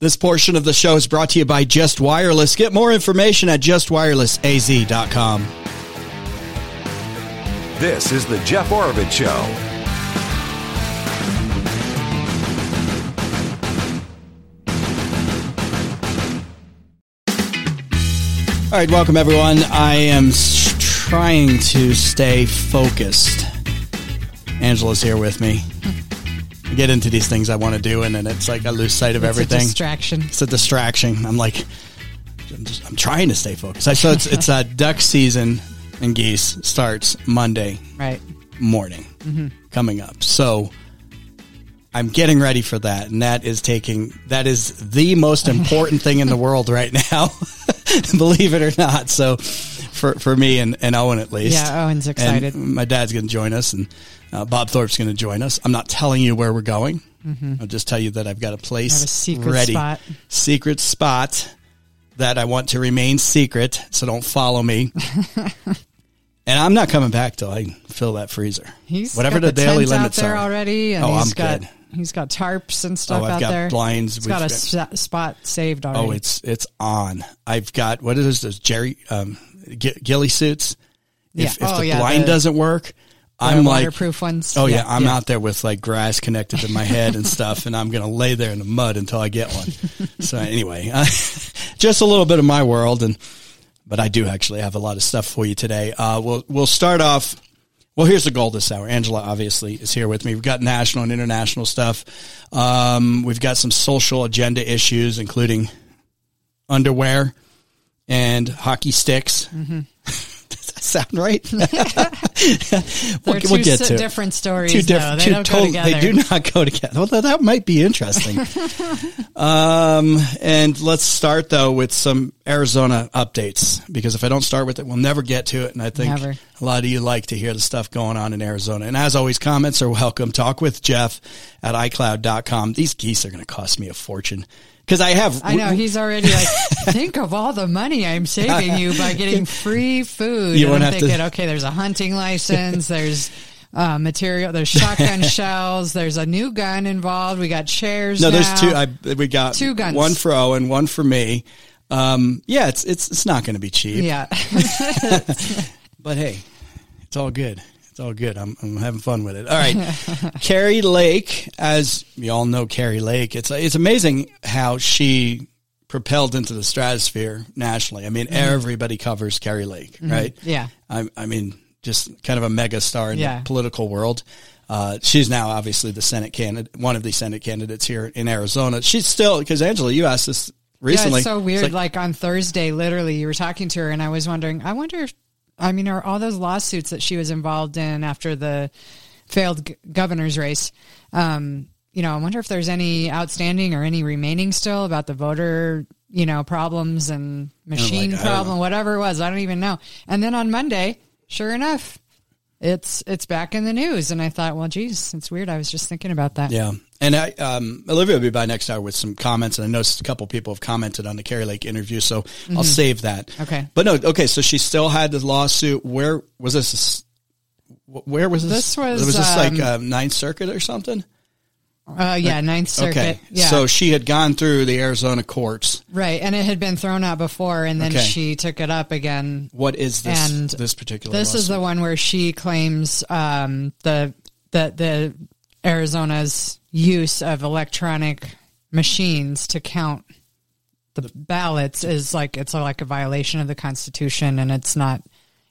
This portion of the show is brought to you by Just Wireless. Get more information at justwirelessaz.com. This is the Jeff Oravits Show. All right, welcome everyone. I am trying to stay focused. Angela's here with me. Get into these things I want to do, and then it's like I lose sight of everything. It's everything. a distraction. it's a distraction. I'm like, I'm, just, I'm trying to stay focused. I so it's it's uh, duck season and geese starts Monday Right. morning coming up. So I'm getting ready for that, and that is taking that is the most important thing in the world right now. Believe it or not. So for for me and, and Owen at least. Yeah, Owen's excited. And my dad's going to join us, and uh, Bob Thorpe's going to join us. I'm not telling you where we're going. I'll just tell you that I've got a place Mm-hmm. A secret ready, spot. secret spot that I want to remain secret. So don't follow me. And I'm not coming back till I fill that freezer. He's whatever got the, daily limits out there are. already, and Oh, he's I'm got good. he's got tarps and stuff Oh, I've out got there. blinds. He's We've got a spot saved already. Oh, it's it's on. I've got what is those Jerry um, g- ghillie suits. If, Yeah. if Oh, the yeah, blind the- doesn't work, The I'm like, waterproof ones. oh yeah, I'm out there with like grass connected to my head and stuff, and I'm gonna lay there in the mud until I get one. so anyway, uh, just a little bit of my world, and but I do actually have a lot of stuff for you today. Uh, we'll we'll start off. Well, here's the goal this hour. Angela obviously is here with me. We've got national and international stuff. Um, we've got some social agenda issues, including underwear and hockey sticks. That sound right? They're we'll, two we'll get to different stories. Two different. They two don't go total- together. They do not go together. Well, that, that might be interesting. um, and let's start though with some Arizona updates because if I don't start with it, we'll never get to it. And I think Never. a lot of you like to hear the stuff going on in Arizona. And as always, comments are welcome. Talk with Jeff at iCloud.com. These geese are going to cost me a fortune because I have. I know he's already like, think of all the money I'm saving you by getting free food. You and I'm have to- okay, there's a hunting license, there's uh, material, there's shotgun shells, there's a new gun involved. We got chairs. No, there's two. I we got Two guns. One for Owen, one for me. Um, yeah, it's it's it's not going to be cheap. yeah, But hey, it's all good. It's all good. I'm, I'm having fun with it. All right. Kari Lake, as you all know, Kari Lake, it's, it's amazing how she propelled into the stratosphere nationally. I mean, everybody covers Kari Lake, right? yeah. I, I mean, just kind of a mega star in Yeah. the political world. Uh, she's now obviously the Senate candidate, one of the Senate candidates here in Arizona. She's still, because Angela, you asked this recently. Yeah, it's so weird. like, like, on Thursday, literally, you were talking to her, and I was wondering. I wonder if, I mean, are all those lawsuits that she was involved in after the failed g- governor's race? Um, you know, I wonder if there's any outstanding or any remaining still about the voter, you know, problems and machine don't problem, whatever it was. I don't even know. And then on Monday, sure enough, it's it's back in the news, and I thought, well, geez, it's weird. I was just thinking about that. Yeah. And I, um, Olivia will be by next hour with some comments, and I know a couple people have commented on the Kari Lake interview, so I'll save that. Mm-hmm. Okay. But no, okay. So she still had the lawsuit. Where was this? Where was this? This was, was this like um, uh, Ninth Circuit or something? Uh, yeah, Ninth Circuit. Okay. Yeah. So she had gone through the Arizona courts. Right, and it had been thrown out before, and then Okay. she took it up again. What is this? And this particular. This is the one where she claims um, the the the Arizona's use of electronic machines to count the ballots is like it's like a violation of the Constitution, and it's not.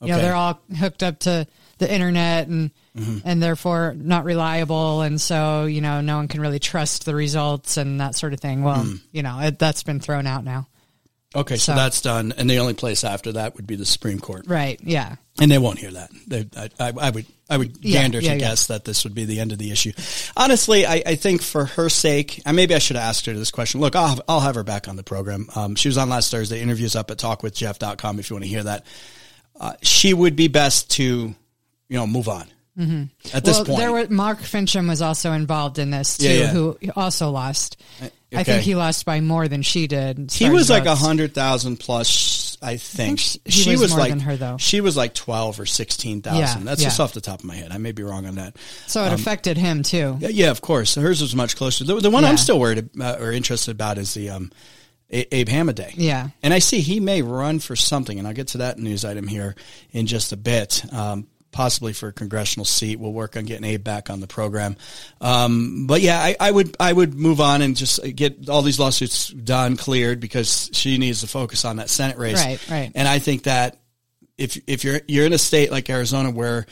You know, they're all hooked up to the internet and Mm-hmm. and therefore not reliable, and so you know no one can really trust the results and that sort of thing. Well, Mm. you know it, that's been thrown out now. Okay, so, so- that's done, and the only place after that would be the Supreme Court, Right? Yeah. and they won't hear that. They, I, I, I would, I would Yeah, gander yeah, to yeah. guess that this would be the end of the issue. Honestly, I, I think for her sake, and maybe I should have asked her this question. Look, I'll have, I'll have her back on the program. Um, she was on last Thursday. Interviews up at talkwithjeff.com if you want to hear that. Uh, she would be best to, you know, move on at this well, point. there were Mark Finchem was also involved in this too, Yeah, yeah. who also lost. I think he lost by more than she did. he was like a hundred thousand plus I think, sh- he was more like than her, though. She was like twelve or sixteen thousand. Yeah, That's just off the top of my head. I may be wrong on that. So it affected him too. Yeah, of course. Hers was much closer. The, the one. I'm still worried uh, or interested about is the um, A- Abe Hamadeh. Yeah. And I see he may run for something, and I'll get to that news item here in just a bit. Um, possibly for a congressional seat. We'll work on getting Abe back on the program. Um, but yeah, I, I would I would move on and just get all these lawsuits done, cleared, because she needs to focus on that Senate race. Right, right. And I think that if if you're you're in a state like Arizona where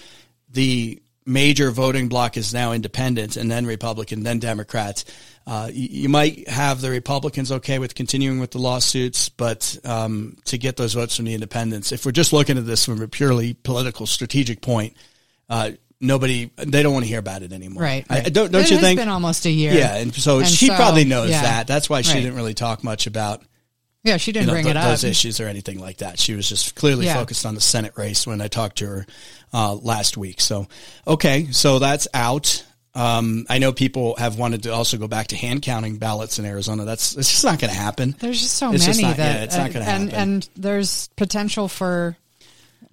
the major voting block is now independent and then Republican, then Democrats. Uh, you, you might have the Republicans okay with continuing with the lawsuits, but um, to get those votes from the independents, if we're just looking at this from a purely political strategic point, uh, nobody they don't want to hear about it anymore. Right. I, don't don't you think it you think? been almost a year. yeah, and so And she so, probably knows yeah. that. That's why she Right. didn't really talk much about Yeah, she didn't you know, bring th- it up. those issues or anything like that. She was just clearly Yeah. focused on the Senate race when I talked to her uh, last week. So, okay, so that's out. Um, I know people have wanted to also go back to hand counting ballots in Arizona. That's it's just not going to happen. There's just so It's just many not- that yeah, it's not gonna happen. and there's potential for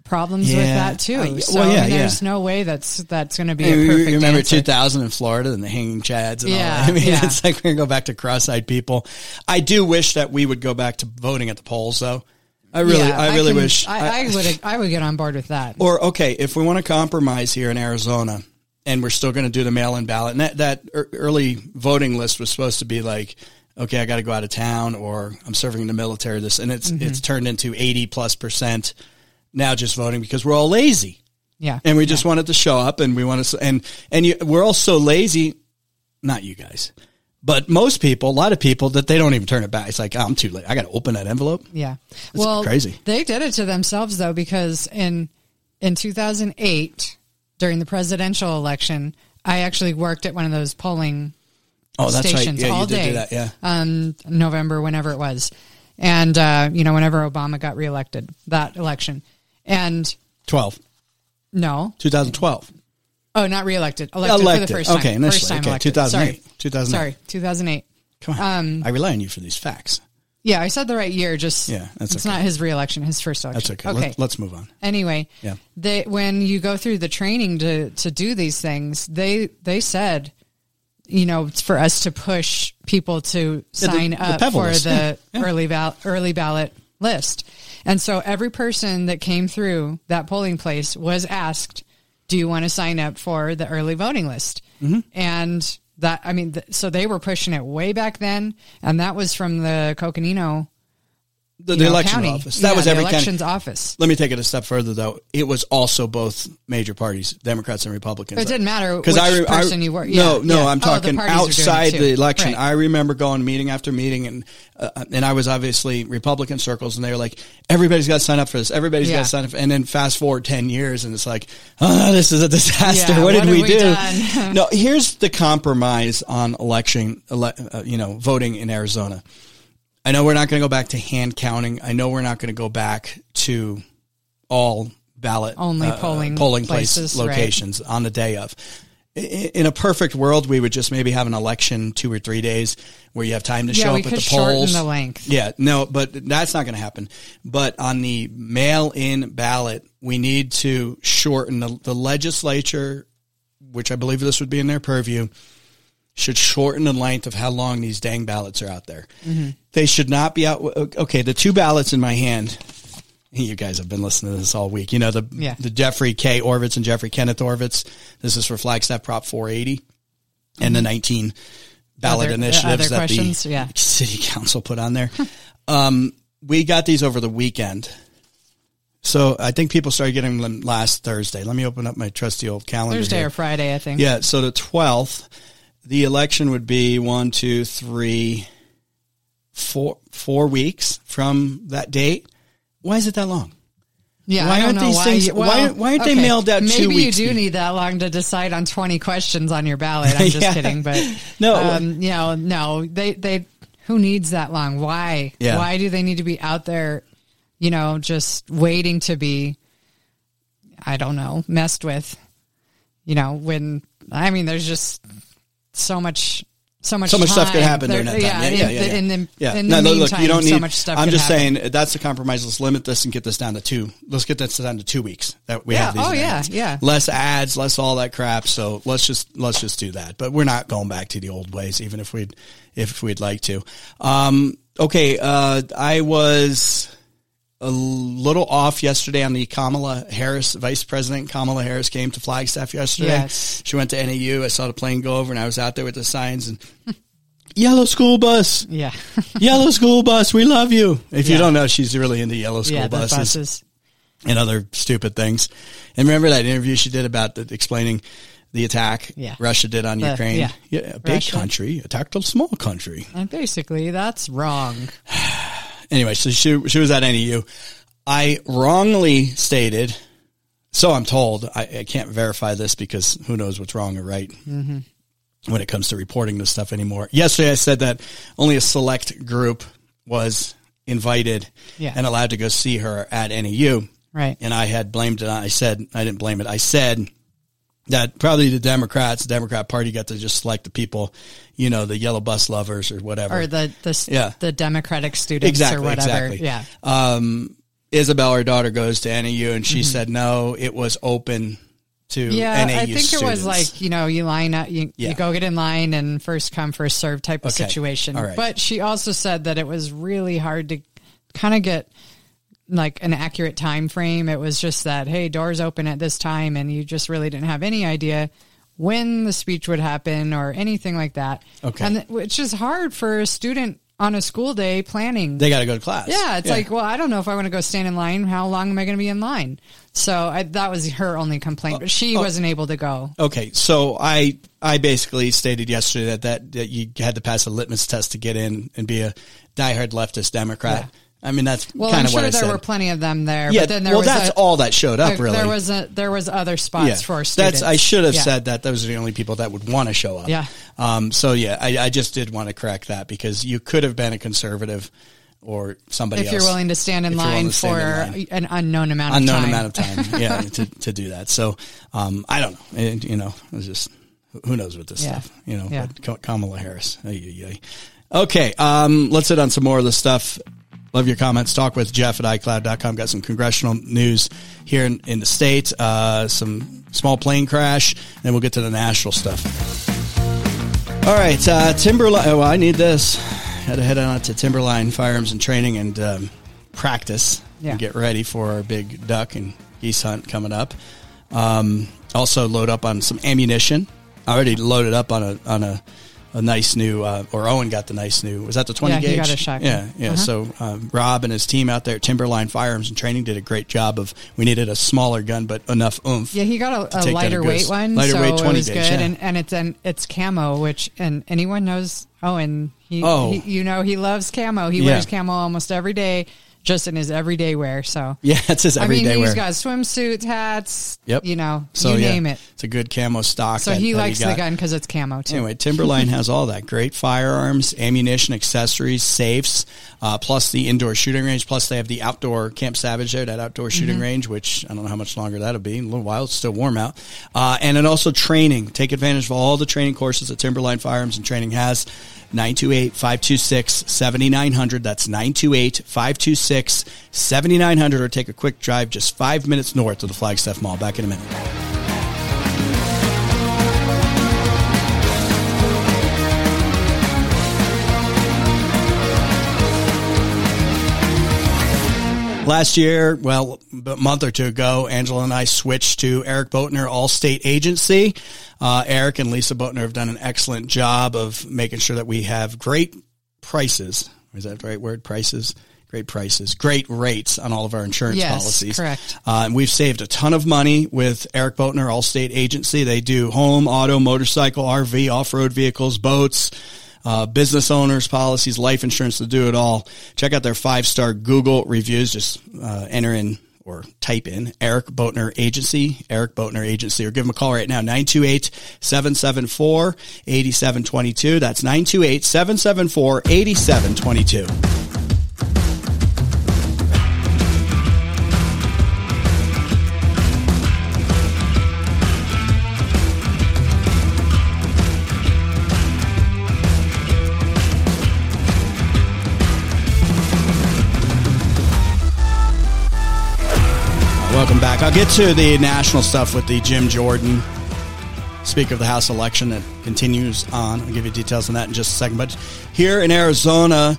problems with that too. I- so well, yeah, I mean, there's yeah. no way that's that's going to be You, a you perfect remember answer. 2000 in Florida and the hanging chads and all Yeah, that. I mean, yeah. it's like we're going to go back to cross-eyed people. I do wish that we would go back to voting at the polls, though. I really, Yeah, I really can- wish. I, I would I would get on board with that. Or okay, if we want to compromise here in Arizona, and we're still going to do the mail-in ballot, and that that early voting list was supposed to be like, okay, I got to go out of town, or I'm serving in the military. This, and it's Mm-hmm. it's turned into eighty plus percent now just voting because we're all lazy yeah, and we just wanted to show up and we want to and and you, we're all so lazy not you guys but most people a lot of people that they don't even turn it back. It's like oh, i'm too late. I gotta open that envelope. Yeah. well, crazy. They did it to themselves though because in in 2008 during the presidential election, I actually worked at one of those polling oh that's stations right yeah all day. that yeah. um, November, whenever it was, and uh, you know, whenever Obama got reelected, that election, and 12 no, 2012 oh, not reelected, elected, Elected. for the first time, Okay, initially. first time Okay, elected. 2008. Sorry, 2008. sorry, 2008. come on um, i rely on you for these facts Yeah, I said the right year. Just Yeah, that's it's okay. not his reelection, his first election. that's okay, Okay. Let, let's move on anyway, Yeah. they when you go through the training to to do these things, they they said, you know, it's for us to push people to Yeah, the- sign the up Pebble for list. the yeah. early val- early ballot list, and so every person that came through that polling place was asked, "Do you want to sign up for the early voting list?" Mm-hmm. And that I mean, th- so they were pushing it way back then, and that was from the Coconino the, the know, election county. office that Yeah, was the every county elections office. let me take it a step further though it was also both major parties democrats and republicans It didn't matter Because I, re- I- person you were. No, Yeah, no, yeah. I'm Oh, the talking doing it outside the election. Right. I remember going meeting after meeting, and uh, and I was obviously Republican circles, and they were like, everybody's got to sign up for this. Everybody's got to sign up. And then fast forward ten years, and it's like, oh, this is a disaster. Yeah, what did we we do? no, here's the compromise on election, ele- uh, you know, voting in Arizona. I know we're not going to go back to hand counting. I know we're not going to go back to all ballot Only uh, polling polling place places, right. locations on the day of. In a perfect world, we would just maybe have an election two or three days where you have time to Yeah, show up at could the shorten polls. the length. Yeah, no, but that's not going to happen. But on the mail-in ballot, we need to shorten the, the legislature, which I believe this would be in their purview, should shorten the length of how long these dang ballots are out there. Mm-hmm. They should not be out. Okay, the two ballots in my hand. You guys have been listening to this all week. You know the Yeah. the Jeffrey K. Oravits and Jeffrey Kenneth Oravits. This is for Flagstaff Prop 480 and the 19 ballot Other- uh, initiatives other that the Yeah. city council put on there. um, we got these over the weekend. So I think people started getting them last Thursday. Let me open up my trusty old calendar. Thursday here. or Friday, I think. Yeah, so the twelfth, the election would be one, two, three, four, four weeks from that date. Why is it that long? Yeah, Why I don't aren't know these why. things- you- why- why aren't they mailed out two Maybe you do need that long to decide on twenty questions on your ballot. I'm just Yeah. kidding, but No. um, you know, no, they they who needs that long? Why? Yeah. Why do they need to be out there? You know, just waiting to be. I don't know, messed with. You know, when I mean, there's just so much so much so much stuff could time. happen during There- that time. Yeah, yeah, yeah. yeah. In the, yeah. in the no, meantime, look, you don't need. so much stuff. I'm just happen. saying that's the compromise. Let's limit this and get this down to two. Let's get this down to two weeks that we Yeah. have these. Oh, yeah, events. yeah. Less ads, less all that crap. So let's just let's just do that. But we're not going back to the old ways, even if we'd if we'd like to. Um, okay, uh, I was a little off yesterday on the Kamala Harris, Vice President Kamala Harris came to Flagstaff yesterday. Yes. She went to NAU. I saw the plane go over and I was out there with the signs and yellow school bus, Yeah. yellow school bus. We love you. If you don't know, she's really into yellow school yeah. Buses, buses. and other stupid things. And remember that interview she did about the, explaining the attack Yeah. Russia did on The- Ukraine? yeah. a big Russia. country attacked a small country. And basically, that's wrong. anyway, so she she was at NAU. I wrongly stated, so I'm told. I, I can't verify this because who knows what's wrong or right Mm-hmm. when it comes to reporting this stuff anymore. Yesterday, I said that only a select group was invited Yeah. and allowed to go see her at NAU, Right. and I had blamed it. I said I didn't blame it. I said that probably the Democrats, the Democrat Party, got to just select the people, you know, the yellow bus lovers or whatever. Or the the Yeah. the Democratic students Exactly, or whatever. exactly. Yeah. um, Isabel, her daughter, goes to NAU, and she said no, it was open to Mm-hmm. Yeah, NAU I think students. it was like you know you line up, you, Yeah. you go get in line and first come first serve type of Okay. situation. Right. But she also said that it was really hard to kind of get like an accurate time frame. It was just that hey, doors open at this time, and you just really didn't have any idea when the speech would happen or anything like that. Okay. and it's just hard for a student on a school day planning. they got to go to class. Yeah, it's like, well, I don't know if I want to go stand in line. How long am I going to be in line? So I, that was her only complaint, but she oh, oh. wasn't able to go. Okay, so I I basically stated yesterday that, that that you had to pass a litmus test to get in and be a diehard leftist Democrat. I mean, that's Well, kind I'm of sure what I there said. were plenty of them there. yeah, but then there well, was that's a, all that showed up. there, really, there was a there was other spots for students. That's I should have Yeah. said that. Those are the only people that would want to show up. Yeah. Um. So yeah, I, I just did want to correct that because you could have been a conservative or somebody if else you're willing to stand in if you're willing line stand for in line. an unknown amount of unknown time. amount of time. yeah, to to do that. So um, I don't know. And, you know, it's just who knows with this Yeah. stuff. You know, Yeah. Kamala Harris. Ay, ay, ay. Okay, um, let's hit on some more of the stuff. Love your comments. Talk with Jeff at iCloud.com. Got some congressional news here in, in the state. Uh, some small plane crash. Then we'll get to the national stuff. All right, uh, Timberline. Oh, I need this. Had to head on to Timberline Firearms and Training and um, practice Yeah. and get ready for our big duck and geese hunt coming up. Um, also, load up on some ammunition. I already loaded up on a on a, a nice new. Uh, or Owen got the nice new. Was that the twenty Yeah, he gauge? got a shotgun. Yeah, yeah. Uh-huh. So um, Rob and his team out there at Timberline Firearms and Training did a great job of. We needed a smaller gun, but enough oomph. Yeah, he got a, a lighter weight one, Lighter so weight it 20 was gauge, good, yeah. and and it's an it's camo, which and anyone knows. Owen. he, Oh. he you know, he loves camo. He Yeah. wears camo almost every day, just in his everyday wear. So Yeah, it's his everyday wear. I mean, he's wear. got swimsuits, hats. Yep. You know, So you yeah, name it. It's a good camo stock. So that- he that likes the got. gun because it's camo too. Anyway, Timberline has all that great firearms, ammunition, accessories, safes, uh, plus the indoor shooting range. Plus, they have the outdoor Camp Savage there, that outdoor shooting range, which I don't know how much longer that'll be. In A little while. It's still warm out. Uh, and then also training. Take advantage of all the training courses that Timberline Firearms and Training has. 928-526-7900. That's 928-526-7900. Or take a quick drive just five minutes north of the Flagstaff Mall. Back in a minute. Last year, well, a month or two ago, Angela and I switched to Eric Boatner Allstate Agency. Uh, Eric and Lisa Boatner have done an excellent job of making sure that we have great prices. Is that the right word? Prices? Great prices, great rates on all of our insurance Yes, policies. correct. Uh, and we've saved a ton of money with Eric Boatner Allstate Agency. They do home, auto, motorcycle, RV, off-road vehicles, boats, uh, business owners policies, life insurance to do it all. Check out their five-star Google reviews. Just uh, enter in or type in Eric Boatner Agency, Eric Boatner Agency, or give them a call right now, 928-774-8722. That's 928-774-8722. Welcome back. I'll get to the national stuff with the Jim Jordan Speaker of the House election that continues on. I'll give you details on that in just a second. But here in Arizona,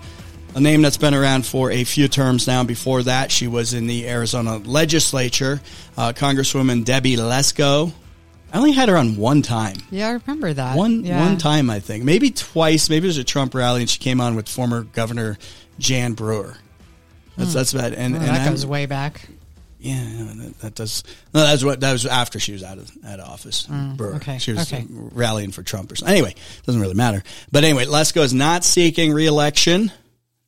a name that's been around for a few terms now. Before that, she was in the Arizona legislature, uh, Congresswoman Debbie Lesko. I only had her on one time. Yeah, I remember that. One yeah. one time, I think, maybe twice. Maybe it was a Trump rally, and she came on with former Governor Jan Brewer. That's that's about and, Oh, and that I- goes way back. Yeah, that, that does. No, that was what that was after she was out of out of office. Mm, okay, she was okay. rallying for Trump or something. Anyway, it doesn't really matter. But anyway, Lesko is not seeking reelection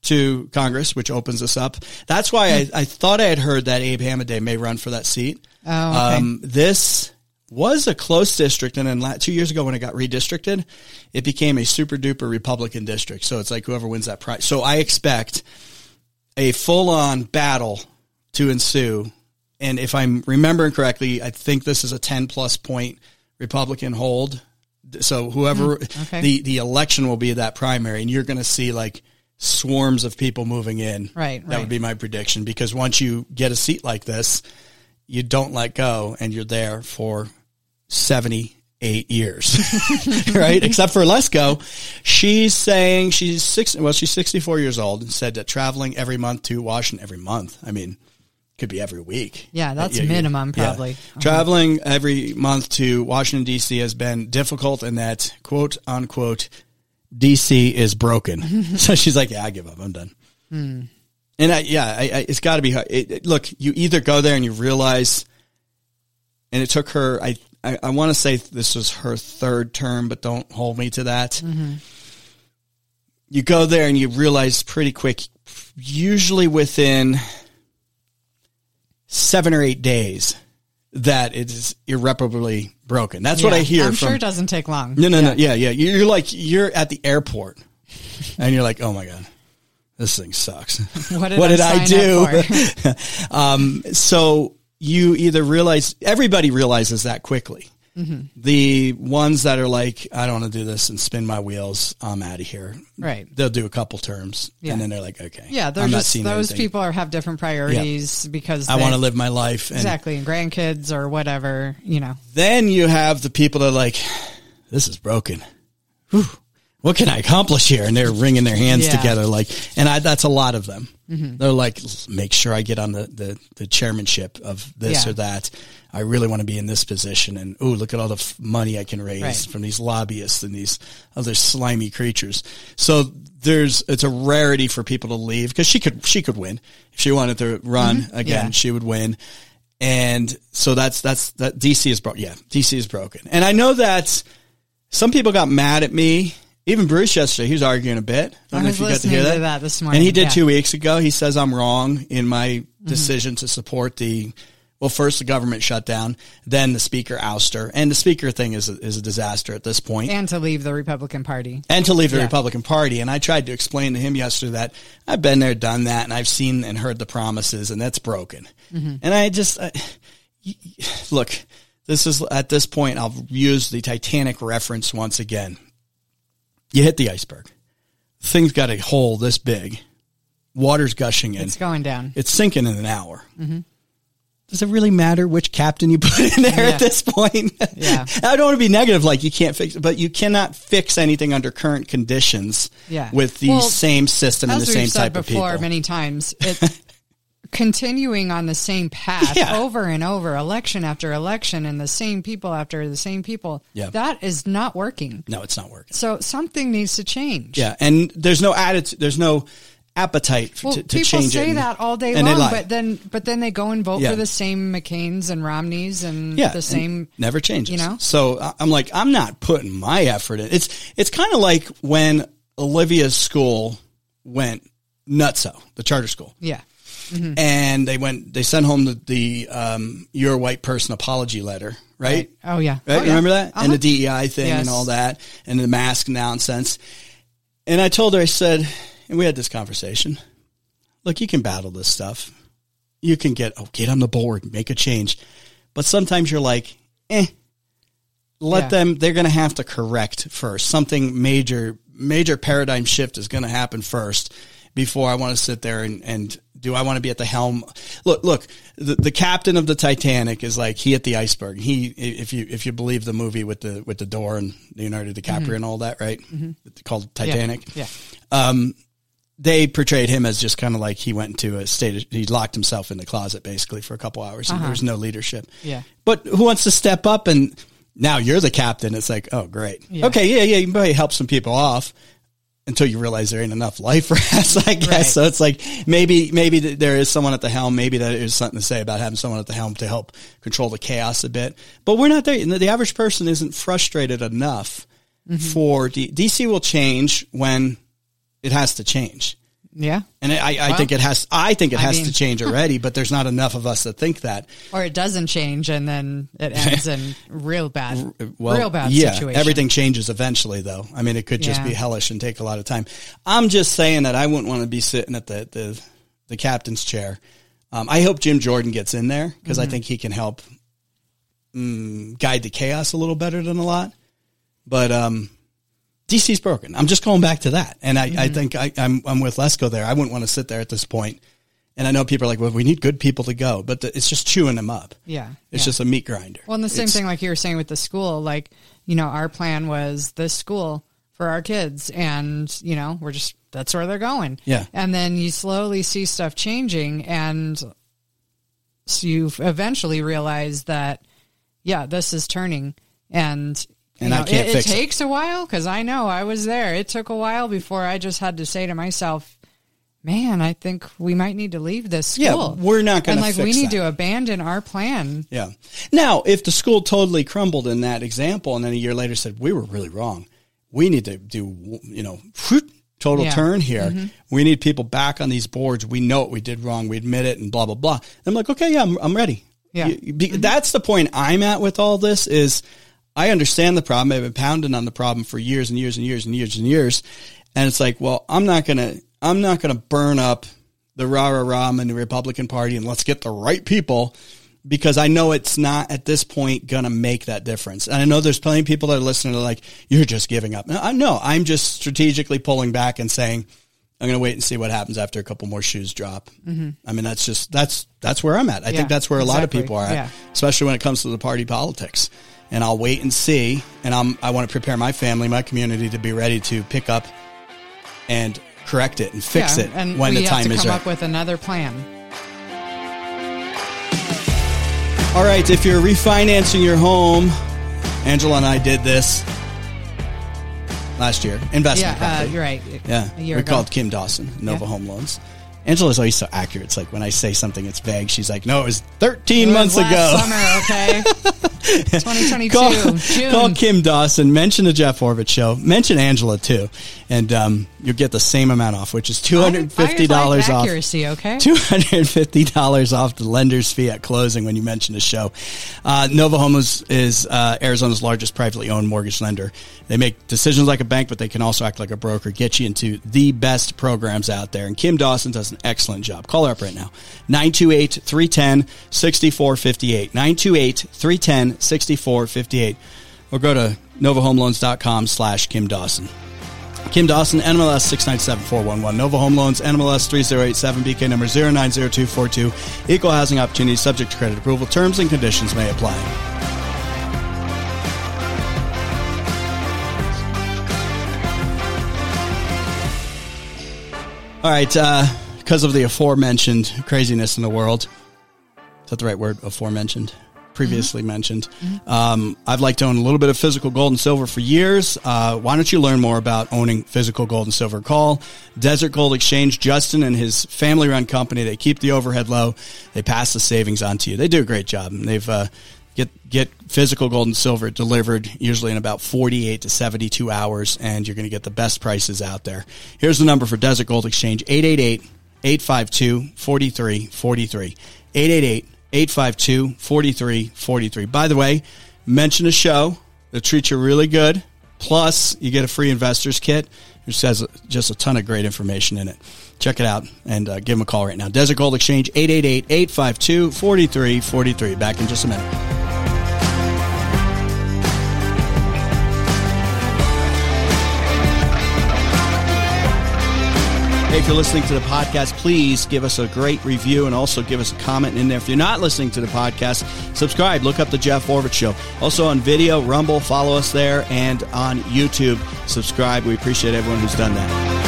to Congress, which opens us up. That's why I, I thought I had heard that Abe Hamadeh may run for that seat. Oh, okay. Um, this was a close district, and then la- two years ago when it got redistricted, it became a super duper Republican district. So it's like whoever wins that prize. So I expect a full on battle to ensue. And if I'm remembering correctly, I think this is a 10 plus point Republican hold. So whoever Hmm, okay. the, the election will be that primary, and you're going to see like swarms of people moving in. Right, That would be my prediction because once you get a seat like this, you don't let go and you're there for 78 years, right? Except for Lesko. She's saying she's six, well, she's 64 years old and said that traveling every month to Washington every month. I mean, could be every week. Yeah, that's Yeah, yeah, minimum yeah. probably. Uh-huh. Traveling every month to Washington D.C. has been difficult, and that quote unquote D.C. is broken. so she's like, "Yeah, I give up. I'm done." Hmm. And I, yeah, I, I, it's got to be. It, it- look, you either go there and you realize, and it took her. I I, I want to say this was her third term, but don't hold me to that. Mm-hmm. You go there and you realize pretty quick, usually within seven or eight days, that it is irreparably broken. That's what I hear I'm from. sure it doesn't take long. No, no, no. Yeah, yeah. You're like you're at the airport, and you're like, oh my god, this thing sucks. What did, What I, did I up do? um, so you either realize everybody realizes that quickly. Mm-hmm. The ones that are like, I don't want to do this and spin my wheels. I'm out of here. Right. They'll do a couple terms, Yeah. and then they're like, okay, yeah, they're I'm not just seeing those anything. people are have different priorities because I want to live my life, and exactly and grandkids or whatever. You know, then you have the people that are like, this is broken. Whew, what can I accomplish here? And they're wringing their hands Yeah. Mm-hmm. together. Like, and I, that's a lot of them. They're like, make sure I get on the, the, the chairmanship of this Yeah. or that. I really want to be in this position. And, ooh, look at all the f- money I can raise Right. from these lobbyists and these other slimy creatures. So there's, it's a rarity for people to leave because she could, she could win if she wanted to run again. Mm-hmm. Yeah. She would win. And so that's, that's, that DC is broken. Yeah. DC is broken. And I know that some people got mad at me. Even Bruce yesterday, he was arguing a bit. I don't I know if you got to hear to that. that this morning, And he did yeah. two weeks ago. He says I'm wrong in my Mm-hmm. decision to support the, well, first the government shutdown, then the speaker ouster. And the speaker thing is a, is a disaster at this point. and to leave the Republican Party. and to leave the Yeah. Republican Party. And I tried to explain to him yesterday that I've been there, done that, and I've seen and heard the promises, and that's broken. Mm-hmm. And I just I, look. This is at this point. I'll use the Titanic reference once again. You hit the iceberg. Thing's got a hole this big. Water's gushing in. It's going down. It's sinking in an hour. Mm-hmm. Does it really matter which captain you put in there Yeah. at this point? Yeah. I don't want to be negative, like you can't fix, it, but you cannot fix anything under current conditions. Yeah. with the Well, same system and the same type of before people. many times, it, continuing on the same path Yeah. over and over, election after election, and the same people after the same people. Yeah. that is not working. no, it's not working. So something needs to change. Yeah, and there's no attitude. There's no appetite for, Well, to, to people change it. say and- that all day and long, but then but then they go and vote Yeah. for the same McCain's and Romneys and yeah, the and same. never changes. you know? so I'm like, I'm not putting my effort in. It's it's kind of like when Olivia's school went nutso, the charter school. Yeah, and they went they sent home the, the um you're a white person apology letter right, Oh yeah. right Oh, yeah. remember that and Uh-huh. the dei thing and all that and the mask nonsense and i told her i said and we had this conversation look you can battle this stuff you can get oh get on the board make a change but sometimes you're like eh let Yeah. them they're going to have to correct first something major major paradigm shift is going to happen first before i want to sit there and, and do I want to be at the helm? Look, look, the, the captain of the Titanic is like he hit the iceberg. He, if you if you believe the movie with the with the door and Leonardo DiCaprio mm-hmm. and all that, right? Mm-hmm. Called Titanic. Yeah. yeah. Um, they portrayed him as just kind of like he went into a state. Of, he locked himself in the closet basically for a couple hours, and uh-huh. there was no leadership. Yeah. But who wants to step up and now you're the captain? It's like, oh, great. Yeah. Okay, yeah, yeah. You probably help some people off until you realize there ain't enough life rafts, I guess. Right. So it's like maybe maybe there is someone at the helm. Maybe that is something to say about having someone at the helm to help control the chaos a bit. But we're not there. The average person isn't frustrated enough mm-hmm. for D- DC will change when it has to change. Yeah. And I, I well, think it has, I think it has I mean, to change already, but there's not enough of us that think that. Or it doesn't change and then it ends in real bad, well, real bad yeah, situation. Everything changes eventually though. I mean, it could just yeah. be hellish and take a lot of time. I'm just saying that I wouldn't want to be sitting at the, the, the captain's chair. Um, I hope Jim Jordan gets in there because mm-hmm. I think he can help mm, guide the chaos a little better than a lot. But, um, DC's broken. I'm just going back to that. And I, mm-hmm. I think I, am I'm, I'm with Lesko there. I wouldn't want to sit there at this point. And I know people are like, well, we need good people to go, but the, it's just chewing them up. Yeah. It's yeah. just a meat grinder. Well, and the same it's, thing, like you were saying with the school, like, you know, our plan was this school for our kids and, you know, we're just, that's where they're going. Yeah. And then you slowly see stuff changing and so you eventually realize that, yeah, this is turning and and know, I can't it, fix it. takes a while because I know I was there. It took a while before I just had to say to myself, "Man, I think we might need to leave this school." Yeah, we're not going to. And like, we need that. to abandon our plan. Yeah. Now, if the school totally crumbled in that example, and then a year later said we were really wrong, we need to do you know total yeah. turn here. Mm-hmm. We need people back on these boards. We know what we did wrong. We admit it, and blah blah blah. I'm like, okay, yeah, I'm, I'm ready. Yeah, you, be, mm-hmm. that's the point I'm at with all this. Is I understand the problem. I've been pounding on the problem for years and years and years and years and years. And it's like, well, I'm not going to, I'm not going to burn up the rah rah rah in the Republican Party and let's get the right people because I know it's not at this point going to make that difference. And I know there's plenty of people that are listening to like, you're just giving up. No, I know I'm just strategically pulling back and saying, I'm going to wait and see what happens after a couple more shoes drop. Mm-hmm. I mean, that's just, that's, that's where I'm at. I yeah, think that's where a exactly. lot of people are at, yeah. especially when it comes to the party politics and I'll wait and see. And I'm, I want to prepare my family, my community to be ready to pick up and correct it and fix yeah, it and when the time is right. come up with another plan. All right, if you're refinancing your home, Angela and I did this last year. Investment. Yeah, uh, you're right. Yeah, we ago. called Kim Dawson, Nova yeah. Home Loans. Angela's always so accurate. It's like when I say something, it's vague. She's like, "No, it was 13 it months was ago." Summer, okay. 2022. Call, call Kim Dawson. Mention the Jeff Oravits show. Mention Angela too, and um, you'll get the same amount off, which is two hundred fifty dollars off. Accuracy, okay. Two hundred fifty dollars off the lender's fee at closing when you mention the show. Uh, Nova Home is, is uh, Arizona's largest privately owned mortgage lender. They make decisions like a bank, but they can also act like a broker, get you into the best programs out there. And Kim Dawson does an excellent job. Call her up right now. 928 310 6458. 928 310 6458. Or go to novahomeloans.com slash Kim Dawson. Kim Dawson, NMLS 697411. Nova Home Loans, NMLS 3087, BK number 090242. Equal housing opportunity subject to credit approval. Terms and conditions may apply. All right. Uh, because of the aforementioned craziness in the world. Is that the right word? Aforementioned previously mm-hmm. mentioned. Mm-hmm. Um, I've liked to own a little bit of physical gold and silver for years. Uh, why don't you learn more about owning physical gold and silver? Call Desert Gold Exchange. Justin and his family run company, they keep the overhead low. They pass the savings on to you. They do a great job. And They've, uh, get get physical gold and silver delivered usually in about 48 to 72 hours and you're going to get the best prices out there. Here's the number for Desert Gold Exchange 888 852 4343. 888 852 4343. By the way, mention a show that treat you really good. Plus, you get a free investor's kit, which has just a ton of great information in it. Check it out and uh, give them a call right now. Desert Gold Exchange, 888 852 4343. Back in just a minute. Hey, if you're listening to the podcast, please give us a great review and also give us a comment in there. If you're not listening to the podcast, subscribe. Look up the Jeff Oravits Show. Also on video, Rumble, follow us there, and on YouTube, subscribe. We appreciate everyone who's done that.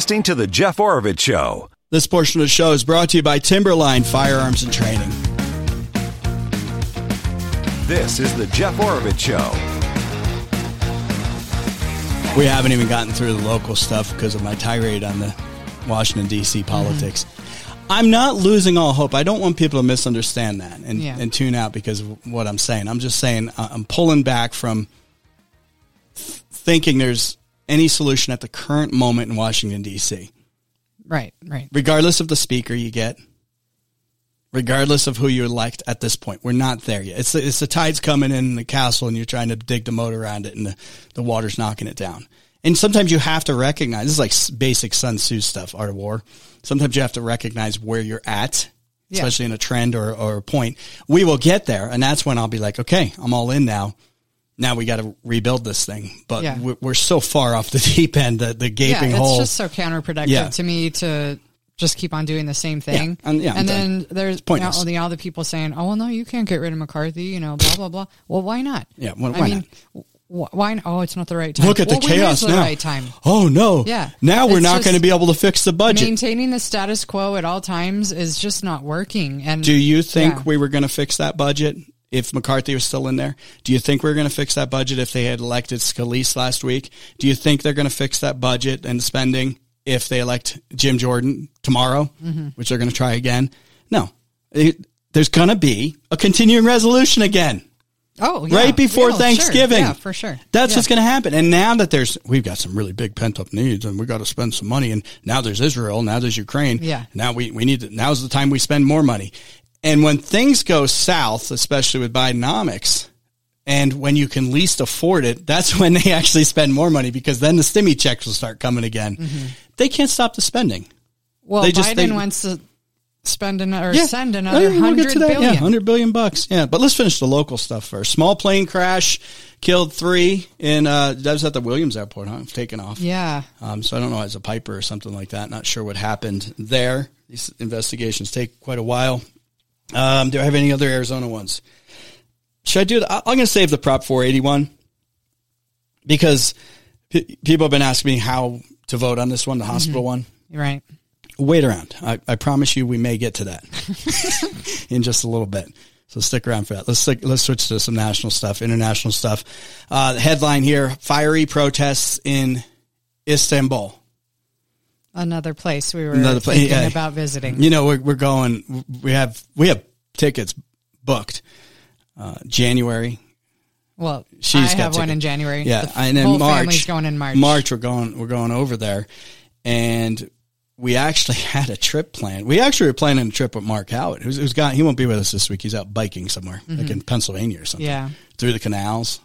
Listening to The Jeff Oravits Show. This portion of the show is brought to you by Timberline Firearms and Training. This is The Jeff Oravits Show. We haven't even gotten through the local stuff because of my tirade on the Washington D.C. politics. I'm not losing all hope. I don't want people to misunderstand that and, Yeah. and tune out because of what I'm saying. I'm just saying uh, I'm pulling back from thinking there's any solution at the current moment in Washington D.C. Right, right. regardless of the speaker you get, regardless of who you elect at this point. We're not there yet. It's the, it's the tide's coming in the castle and you're trying to dig the moat around it and the, the water's knocking it down. And sometimes you have to recognize, this is like basic Sun Tzu stuff, Art of War. Sometimes you have to recognize where you're at, Yeah. especially in a trend or, or a point. We will get there. And that's when I'll be like, okay, I'm all in now. Now we got to rebuild this thing. But Yeah. we're, we're so far off the deep end, the, the gaping yeah, hole. it's just so counterproductive Yeah. to me to just keep on doing the same thing. Yeah, and- yeah, and then there's pointless. all the other people saying, "Oh well, no, you can't get rid of McCarthy," you know, blah blah blah. Well, why not? Yeah, why- I why mean, wh- why? Oh, it's not the right time. Look at the is chaos the now. right time. Oh no! Yeah. Now we're It's not going to be able to fix the budget. Maintaining the status quo at all times is just not working. And Do you think Yeah. we were going to fix that budget if McCarthy was still in there? Do you think we are going to fix that budget if they had elected Scalise last week? Do you think they're going to fix that budget and spending if they elect Jim Jordan tomorrow, Mm-hmm. which they're going to try again? No. It- there's going to be a continuing resolution again. Oh, yeah. right before Yeah, sure. Thanksgiving. Yeah, for sure. That's Yeah. what's going to happen. And now that there's, we've got some really big pent up needs and we got to spend some money. And now there's Israel. Now there's Ukraine. Yeah. Now we, we need to, now's the time we spend more money. And when things go south, especially with Bidenomics, and when you can least afford it, that's when they actually spend more money because then the stimmy checks will start coming again. They can't stop the spending. Well, They just- Biden they- wants to spend an, or Yeah. send another we'll hundred billion. Yeah, hundred billion bucks. Yeah, but let's finish the local stuff first. Small plane crash killed three in uh, that was at the Williams Airport. Huh? Taking off. Yeah. Um, so I don't know as a piper or something like that. Not sure what happened there. These investigations take quite a while. Um, do I have any other Arizona ones? Should I do? The, I'm going to save the Prop 481 because p- people have been asking me how to vote on this one, the hospital one You're right. wait around. I, I promise you, we may get to that in just a little bit. So stick around for that. Let's stick, let's switch to some national stuff, international stuff. Uh, the headline here: fiery protests in Istanbul. Another place we were Another place, thinking yeah. about visiting. You know, we're, we're going. We have we have tickets booked. Uh, January. Well, She's I got have one in January. Yeah, The and then whole March. family's going in March. March, we're going. We're going over there, and we actually had a trip planned. We actually were planning a trip with Mark Howard, who's, who's got. He won't be with us this week. He's out biking somewhere, like in Pennsylvania or something. Mm-hmm. Yeah. through the canals.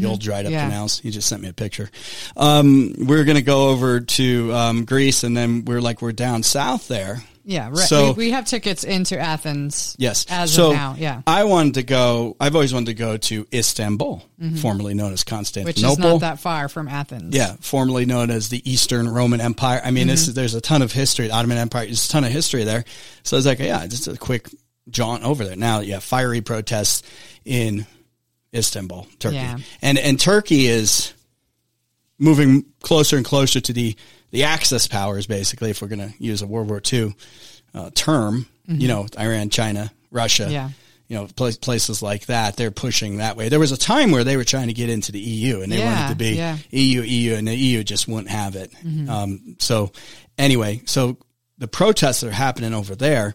The old dried up Yeah. canals. He just sent me a picture. Um, we're going to go over to um, Greece, and then we're like we're down south there. Yeah, right. So- we, we have tickets into Athens. Yes. as so of now. Yeah, I wanted to go. I've always wanted to go to Istanbul, formerly known as Constantinople. Mm-hmm. which is not that far from Athens. Yeah, formerly known as the Eastern Roman Empire. I mean, Mm-hmm. is, there's a ton of history. The Ottoman Empire, there's a ton of history there. So I was like, yeah, just a quick jaunt over there. Now, yeah, fiery protests in Istanbul, Turkey, Yeah. and and Turkey is moving closer and closer to the the Axis powers. Basically, if we're going to use a World War II uh, term, you know, Iran, China, Russia, Mm-hmm. Yeah. you know, pla- places like that, they're pushing that way. There was a time where they were trying to get into the EU and they Yeah, wanted to be yeah. EU, EU, and the EU just wouldn't have it. Mm-hmm. Um, so anyway, so the protests that are happening over there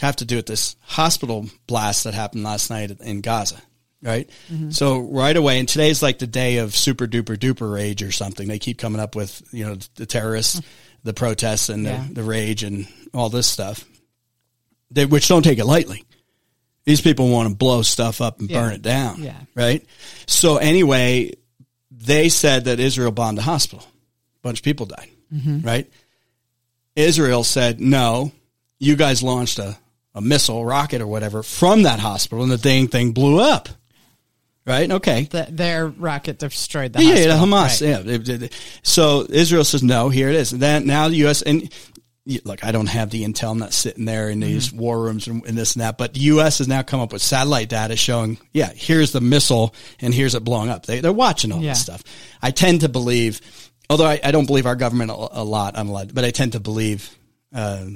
have to do with this hospital blast that happened last night in Gaza. Right. Mm-hmm. So right away, and today's like the day of super duper duper rage or something. They keep coming up with, you know, the terrorists, the protests and Yeah. the, the rage and all this stuff. They, which don't take it lightly. These people want to blow stuff up and Yeah. burn it down. Yeah. Right. So anyway, they said that Israel bombed a hospital. A bunch of people died. right? Israel said, no, you guys launched a, a missile, rocket, or whatever from that hospital, and the dang thing blew up. Right? Okay. The, their rocket destroyed the Yeah, yeah, the. Hamas. Right. Yeah. They- they- So Israel says, no, here it is. Then now the U.S. and look, I don't have the intel. I'm not sitting there in these Mm-hmm. war rooms and, and this and that, but the U.S. has now come up with satellite data showing, yeah, here's the missile and here's it blowing up. They, they're watching all Yeah. this stuff. I tend to believe, although I, I don't believe our government a, a lot, I'm a lot, but I tend to believe, uh,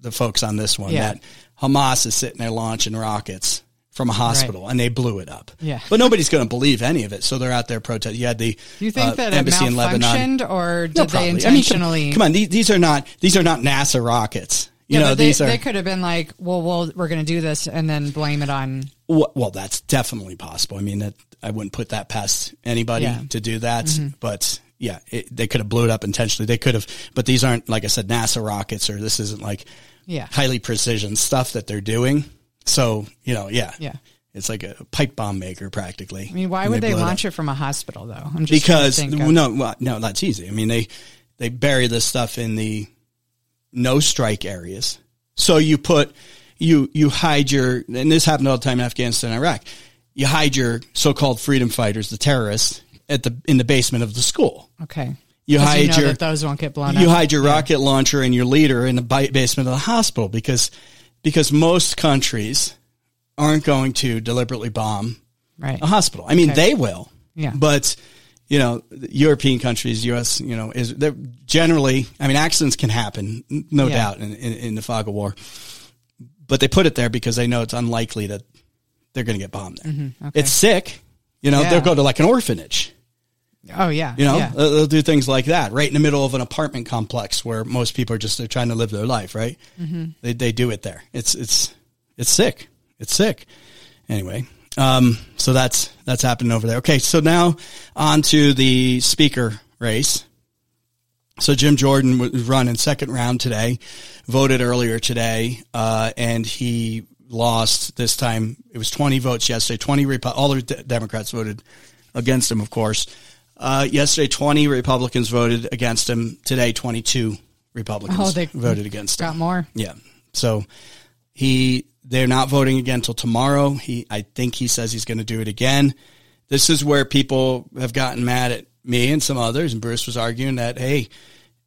the folks on this one Yeah. that Hamas is sitting there launching rockets from a hospital and they blew it up. Yeah. But nobody's going to believe any of it. So they're out there protesting. You had the you think uh, that it embassy in Lebanon. or did No, they probably. I mean, come- intentionally? come, on, these, these are not these are not NASA rockets. You Yeah, know, they, these are they could have been like, well, well, we're going to do this, and then blame it on. well, well, that's definitely possible. I mean, that I wouldn't put that past anybody Yeah. Mm-hmm. to do that. But yeah, it, they could have blew it up intentionally. They could have, but these aren't like I said, NASA rockets, or this isn't like Yeah. highly precision stuff that they're doing. So you know, yeah, Yeah. it's like a pipe bomb maker practically. I mean, why would they, it up. launch it from a hospital though? I'm just because trying to think of- no, well, no, that's easy. I mean, they they bury this stuff in the no strike areas. So you put you you hide your and this happened all the time in Afghanistan and Iraq. You hide your so-called freedom fighters, the terrorists, at the in the basement of the school. Okay. You hide know your that those won't get blown you up. hide your rocket launcher and your leader in the basement of the hospital because because most countries aren't going to deliberately bomb right. a hospital. I mean, Okay. they will. Yeah. But you know, European countries, U.S., you know, is they're generally. I mean, accidents can happen, no Yeah. doubt, in, in, in the fog of war. But they put it there because they know it's unlikely that they're going to get bombed there. Mm-hmm. okay. It's sick. You know, Yeah. they'll go to like an orphanage. Oh yeah. You know, Yeah. they'll do things like that right in the middle of an apartment complex where most people are just they're trying to live their life. Right? Mm-hmm. They they do it there. It's it's it's sick. It's sick. Anyway, um, so that's that's happening over there. Okay, so now on to the speaker race. So Jim Jordan was running second round today, voted earlier today, uh, and he lost this time. It was 20 votes yesterday. 20 Repu- all the de- Democrats voted against him, of course. Uh, yesterday, 20 Republicans voted against him. Today, 22 Republicans Oh, they voted against him. got more. Yeah. So he they're not voting again until tomorrow. He I think he says he's going to do it again. This is where people have gotten mad at me and some others, and Bruce was arguing that hey,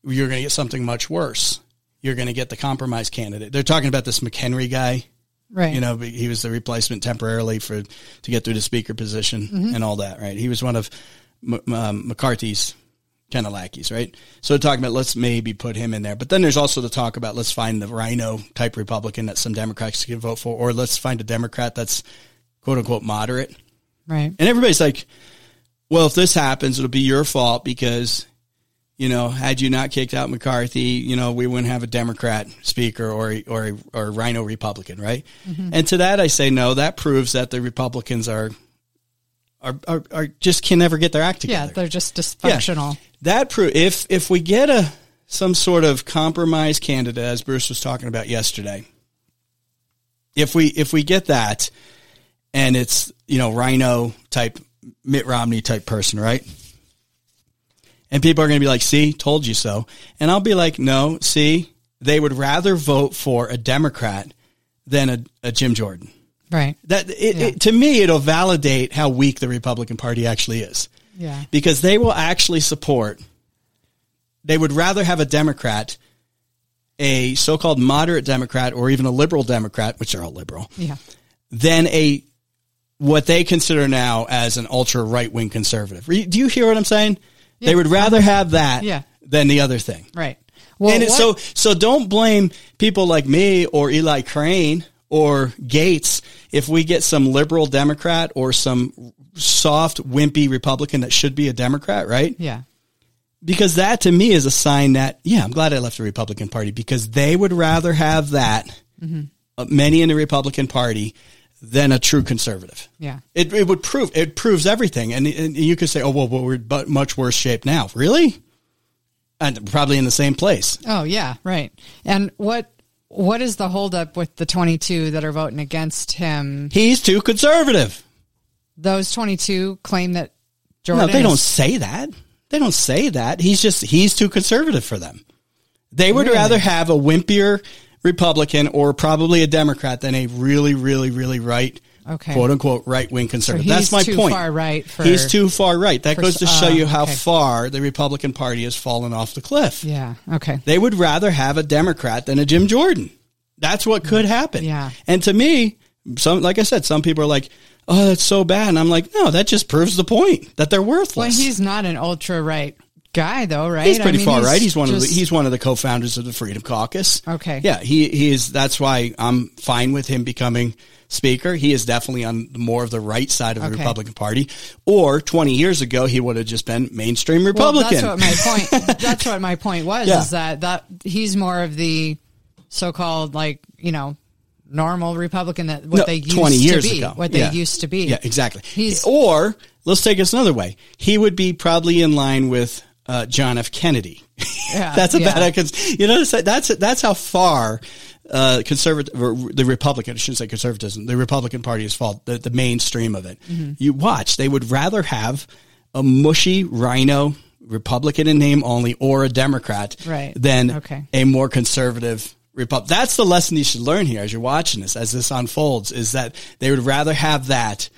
you're going to get something much worse. You're going to get the compromise candidate. They're talking about this McHenry guy. Right. You know, he was the replacement temporarily for to get through the speaker position Mm-hmm. and all that. Right? He was one of M- um, McCarthy's kind of lackeys, right? So talking about let's maybe put him in there. But then there's also the talk about let's find the Rhino type Republican that some Democrats can vote for, or let's find a Democrat that's quote unquote moderate. right. And everybody's like, well, if this happens, it'll be your fault because, you know, had you not kicked out McCarthy, you know, we wouldn't have a Democrat speaker or or or a Rhino Republican, right? And to that, I say no. That proves that the Republicans are are are, are just can never get their act together. Yeah, they're just dysfunctional. that pro- if if we get a some sort of compromise candidate, as Bruce was talking about yesterday, if we if we get that, and it's you know Rhino type Mitt Romney type person, right? And people are going to be like, "See, told you so," and I'll be like, "No, see, they would rather vote for a Democrat than a, a Jim Jordan." Right. That it, Yeah. it, to me, it'll validate how weak the Republican Party actually is Yeah. because they will actually support. They would rather have a Democrat, a so-called moderate Democrat, or even a liberal Democrat, which are all liberal, Yeah. than a what they consider now as an ultra right-wing conservative. Do you hear what I'm saying? They would rather have that Yeah. than the other thing. Right. Well, and what- so so don't blame people like me or Eli Crane or Gaetz if we get some liberal Democrat or some soft wimpy Republican that should be a Democrat, right? yeah. Because that to me is a sign that yeah, I'm glad I left the Republican Party because they would rather have that uh, many in the Republican Party than a true conservative. Yeah. It, it would prove it proves everything, and, and you could say, "Oh well, well we're bu- much worse shape now." Really, and probably in the same place. Oh yeah. Right. And what what is the holdup with the 22 that are voting against him? He's too conservative. Those 22 claim that Jordan. no, they is- don't say that. They don't say that. He's just he's too conservative for them. They would Really? rather have a wimpier Republican or probably a Democrat than a really, really, really right, Okay. quote unquote, right wing conservative. he's That's my too point. far right for- he's too far right. That for goes to show uh, you how okay. far the Republican Party has fallen off the cliff. Yeah. Okay. They would rather have a Democrat than a Jim Jordan. That's what could happen. Yeah. And to me, some like I said, some people are like, "Oh, that's so bad," and I'm like, "No, that just proves the point that they're worthless." Well, worthless." he's not an ultra right guy, though, right? He's pretty I mean, far right. He's one of the he's one of the co-founders of the Freedom Caucus. Okay. Yeah, he he is. That's why I'm fine with him becoming speaker. He is definitely on more of the right side of the Okay. Republican Party. Or 20 years ago, he would have just been mainstream Well, Republican. that's what my point. That's what my point was. Yeah. Is that that he's more of the so-called like you know normal Republican that what No, they used 20 years to be, ago. what they Yeah. used to be. Yeah, exactly. He's- or let's take this another way. He would be probably in line with uh, John F. Kennedy. Yeah, that's a yeah. you know that's that's how far uh, conservative or the Republican I shouldn't say conservatism the Republican Party has fallen the, the mainstream of it. Mm-hmm. You watch they would rather have a mushy rhino Republican in name only or a Democrat Right. than Okay. a more conservative Republic. That's the lesson you should learn here as you're watching this, as this unfolds, is that they would rather have that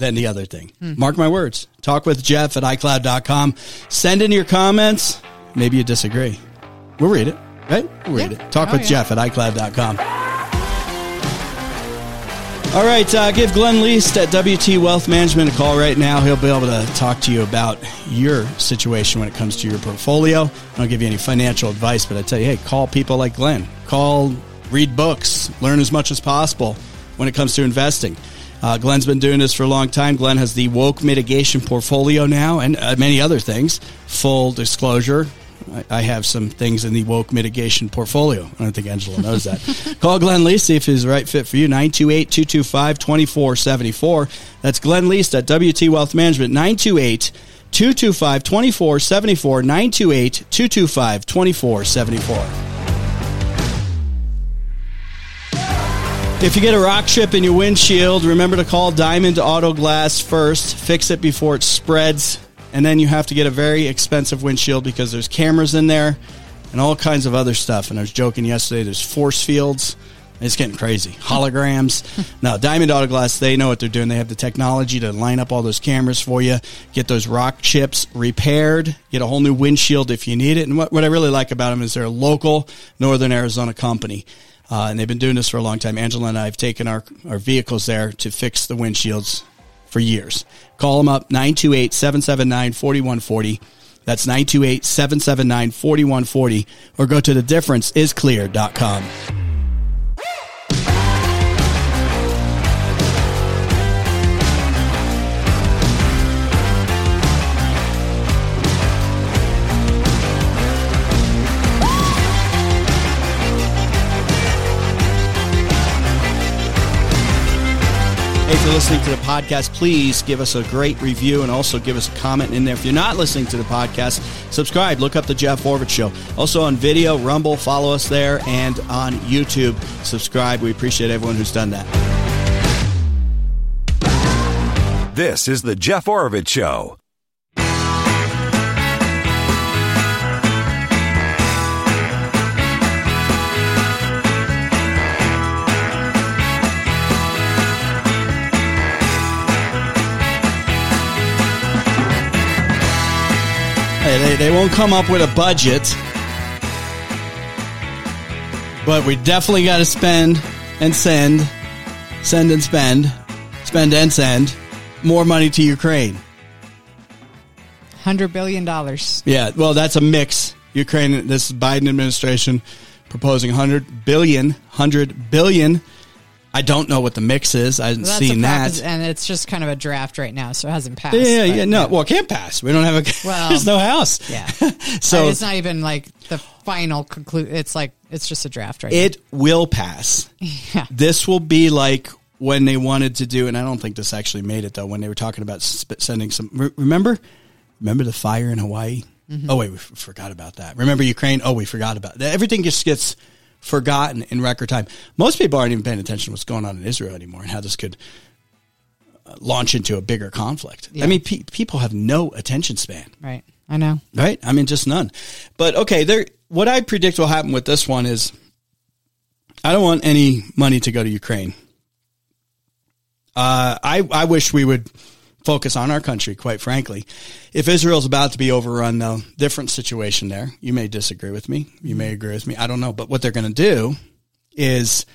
than the other thing. Hmm. Mark my words. Talk with Jeff at iCloud.com. Send in your comments. Maybe you disagree. We'll read it, right? We'll read Yeah. it. Talk Oh, with yeah. Jeff at iCloud.com. All right, uh, give Glenn Least at WT Wealth Management a call right now. He'll be able to talk to you about your situation when it comes to your portfolio. I don't give you any financial advice, but I tell you, hey, call people like Glenn. Call, read books, learn as much as possible when it comes to investing. Uh, Glenn's been doing this for a long time. Glenn has the woke mitigation portfolio now and uh, many other things. Full disclosure, I, I have some things in the woke mitigation portfolio. I don't think Angela knows that. Call Glenn Least, see if he's the right fit for you. 928 225 2474. That's Glenn Least at WT Wealth Management. 928 225 2474. 928 225 2474. If you get a rock chip in your windshield, remember to call Diamond Auto Glass first. Fix it before it spreads. And then you have to get a very expensive windshield because there's cameras in there and all kinds of other stuff. And I was joking yesterday, there's force fields. It's getting crazy. Holograms. now, Diamond Auto Glass, they know what they're doing. They have the technology to line up all those cameras for you, get those rock chips repaired, get a whole new windshield if you need it. And what, what I really like about them is they're a local Northern Arizona company. Uh, and they've been doing this for a long time. Angela and I have taken our, our vehicles there to fix the windshields for years. Call them up 928 779 4140. That's 928 779 4140. Or go to thedifferenceisclear.com. if you're listening to the podcast, please give us a great review and also give us a comment in there. If you're not listening to the podcast, subscribe. Look up the Jeff Oravits Show. Also on video, Rumble, follow us there, and on YouTube, subscribe. We appreciate everyone who's done that. This is the Jeff Oravits Show. They, they won't come up with a budget, but we definitely got to spend and send, send and spend, spend and send more money to Ukraine. Hundred billion dollars. Yeah, well, that's a mix. Ukraine, this Biden administration proposing 100 billion, 100 billion. I don't know what the mix is. I haven't That's seen that. and it's just kind of a draft right now, so it hasn't passed. Yeah, but- yeah, no. Well, it can't pass. We don't have a. Well, there's no house. yeah. so it's not even like the final conclude. It's like it's just a draft right now. it will pass. Yeah. This will be like when they wanted to do, and I don't think this actually made it though. When they were talking about sp- sending some. Remember, remember the fire in Hawaii. Mm-hmm. Oh wait, we f- forgot about that. Remember Ukraine? Oh, we forgot about that. Everything just gets forgotten in record time. Most people aren't even paying attention to what's going on in Israel anymore and how this could uh, launch into a bigger conflict. I mean, pe- people have no attention span. Right. I know. Right? I mean, just none. But okay, there. What I predict will happen with this one is, I don't want any money to go to Ukraine. Uh, I I wish we would focus on our country. Quite frankly, if Israel's about to be overrun, though, different situation there. You may disagree with me. You may agree with me. I don't know. But what they're going to do is,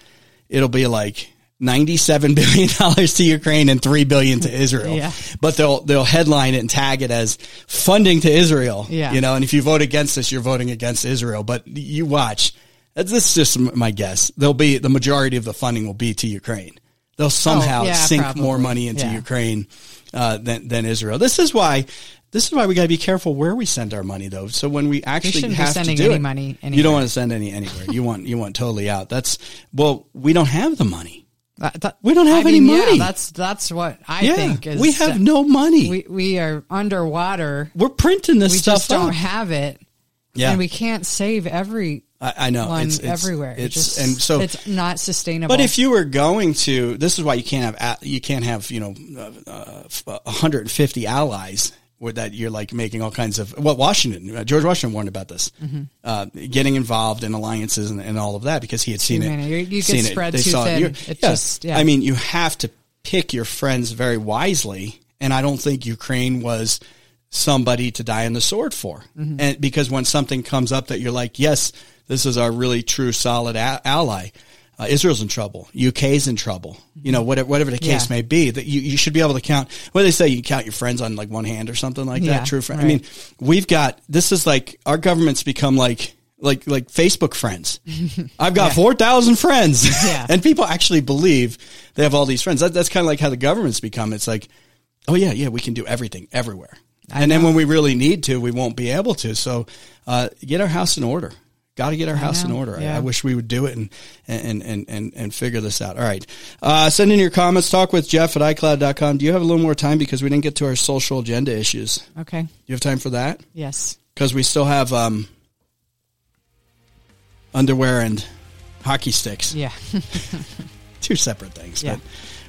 it'll be like. $97 billion to Ukraine and 3 billion to Israel. Yeah. But they'll, they'll headline it and tag it as funding to Israel. Yeah. You know, and if you vote against this, you're voting against Israel. But you watch. This is just my guess. There'll be the majority of the funding will be to Ukraine. They'll oh, somehow Oh, yeah, sink probably. more money into Yeah. Ukraine uh, than than Israel. This is why. This is why we got to be careful where we send our money, though. So when we actually have sending to do any it, money you don't want to send any anywhere. You want you want totally out. That's well, we don't have the money. That- that- We don't have I any mean, money. Yeah, that's that's what I yeah, think. Is we have no money. We we are underwater. We, are printing this We stuff We just don't up. have it, yeah, and we can't save every I, I know one it's, it's everywhere. It's just, and so it's not sustainable. But if you were going to, this is why you can't have you can't have you know uh, uh, 150 allies where that you're like making all kinds of well Washington uh, George Washington warned about this Mm-hmm. uh, getting involved in alliances and, and all of that because he had seen it. You- you get seen spread They too saw thin. It yeah. just- yeah. I mean, you have to pick your friends very wisely, and I don't think Ukraine was somebody to die on the sword for. Mm-hmm. And because when something comes up that you're like, yes, this is our really true solid a- ally. Uh, Israel's in trouble. UK's in trouble. You know, whatever, whatever the case Yeah. may be, that you, you should be able to count. What do they say? You count your friends on like one hand or something like Yeah, that. True friend. I mean, we've got this is like our government's become like like like Facebook friends. I've got four thousand friends, Yeah. and people actually believe they have all these friends. That, that's kind of like how the government's become. It's like, oh yeah, yeah, we can do everything everywhere, and then when we really need to, we won't be able to. So, uh, get our house in order. Got to get our house in order. I, yeah. I wish we would do it and and and and and figure this out. All right, uh, send in your comments. Talk with Jeff at iCloud.com. Do you have a little more time because we didn't get to our social agenda issues? Do okay, you have time for that? yes, because we still have um, underwear and hockey sticks. yeah, Two separate things, Yeah. but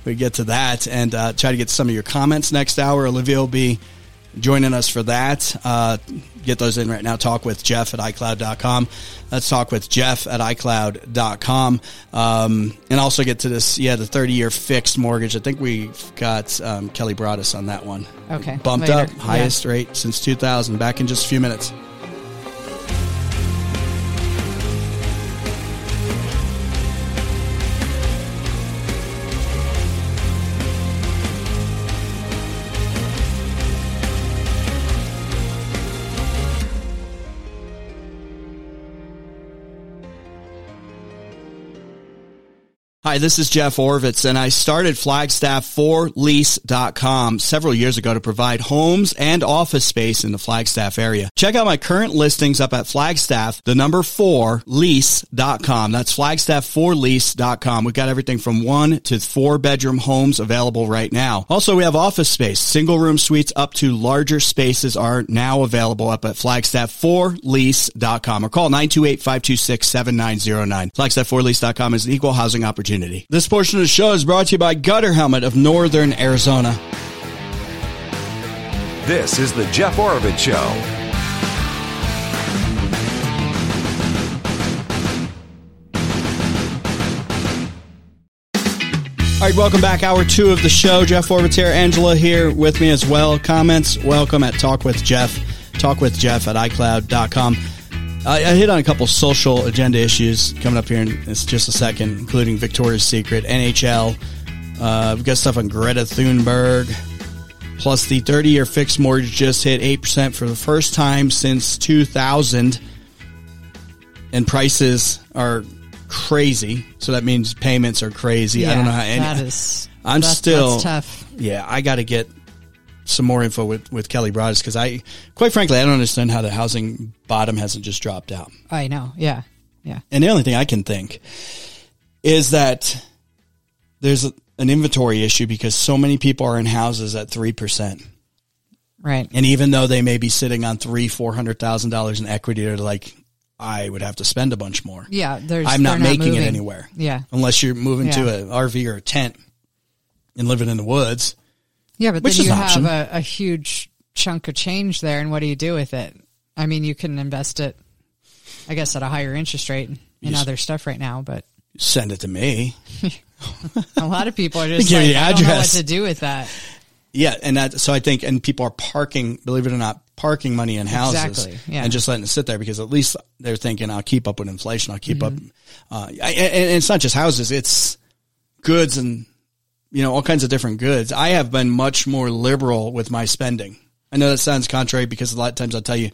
we get to that and uh, try to get some of your comments next hour. Olivia will be joining us for that. Uh, get those in right now. Talk with Jeff at iCloud.com. Let's talk with Jeff at iCloud.com. Um, and also get to this, yeah, the 30 year fixed mortgage. I think we've got um, Kelly Broadus on that one. Okay, Bumped later. up, highest rate since 2000. Back in just a few minutes. Hi, this is Jeff Oravits, and I started Flagstaff4Lease.com several years ago to provide homes and office space in the Flagstaff area. Check out my current listings up at Flagstaff, the number four, lease.com. That's Flagstaff4Lease.com. We've got everything from one to four bedroom homes available right now. Also, we have office space. Single room suites up to larger spaces are now available up at Flagstaff4Lease.com or call 928-526-7909. Flagstaff4Lease.com is an equal housing opportunity. This portion of the show is brought to you by Gutter Helmet of Northern Arizona. This is the Jeff Oravits Show. All right, welcome back. Hour two of the show. Jeff Oravits here. Angela here with me as well. Comments, welcome at Talk with Jeff. Talk with Jeff at iCloud.com. I, I hit on a couple social agenda issues coming up here in just a second, including Victoria's Secret, NHL. Uh, we've got stuff on Greta Thunberg. Plus, the 30 year fixed mortgage just hit 8% for the first time since 2000. And prices are crazy. So that means payments are crazy. I don't know how any. that is. I'm still that's tough. Yeah, I got to get some more info with, with Kelly Broadus because I, quite frankly, I don't understand how the housing bottom hasn't just dropped out. I know. Yeah, yeah, And the only thing I can think is that there's a, an inventory issue because so many people are in houses at three percent, right. and even though they may be sitting on three, four hundred thousand dollars in equity, they're like, I would have to spend a bunch more. Yeah, there's. I'm not making moving. it anywhere. Yeah, unless you're moving to an RV or a tent and living in the woods. Yeah, but Which then you have a, a huge chunk of change there, and what do you do with it? I mean, you can invest it, I guess, at a higher interest rate in Yes. other stuff right now, but Send it to me. a lot of people are just like, I don't know what to do with that. Yeah, and that so I think and people are parking, believe it or not, parking money in houses Exactly, yeah. and just letting it sit there because at least they're thinking I'll keep up with inflation, I'll keep Mm-hmm. up. Uh, I- and, and it's not just houses, it's goods and you know all kinds of different goods. I have been much more liberal with my spending. I know that sounds contrary because a lot of times I'll tell you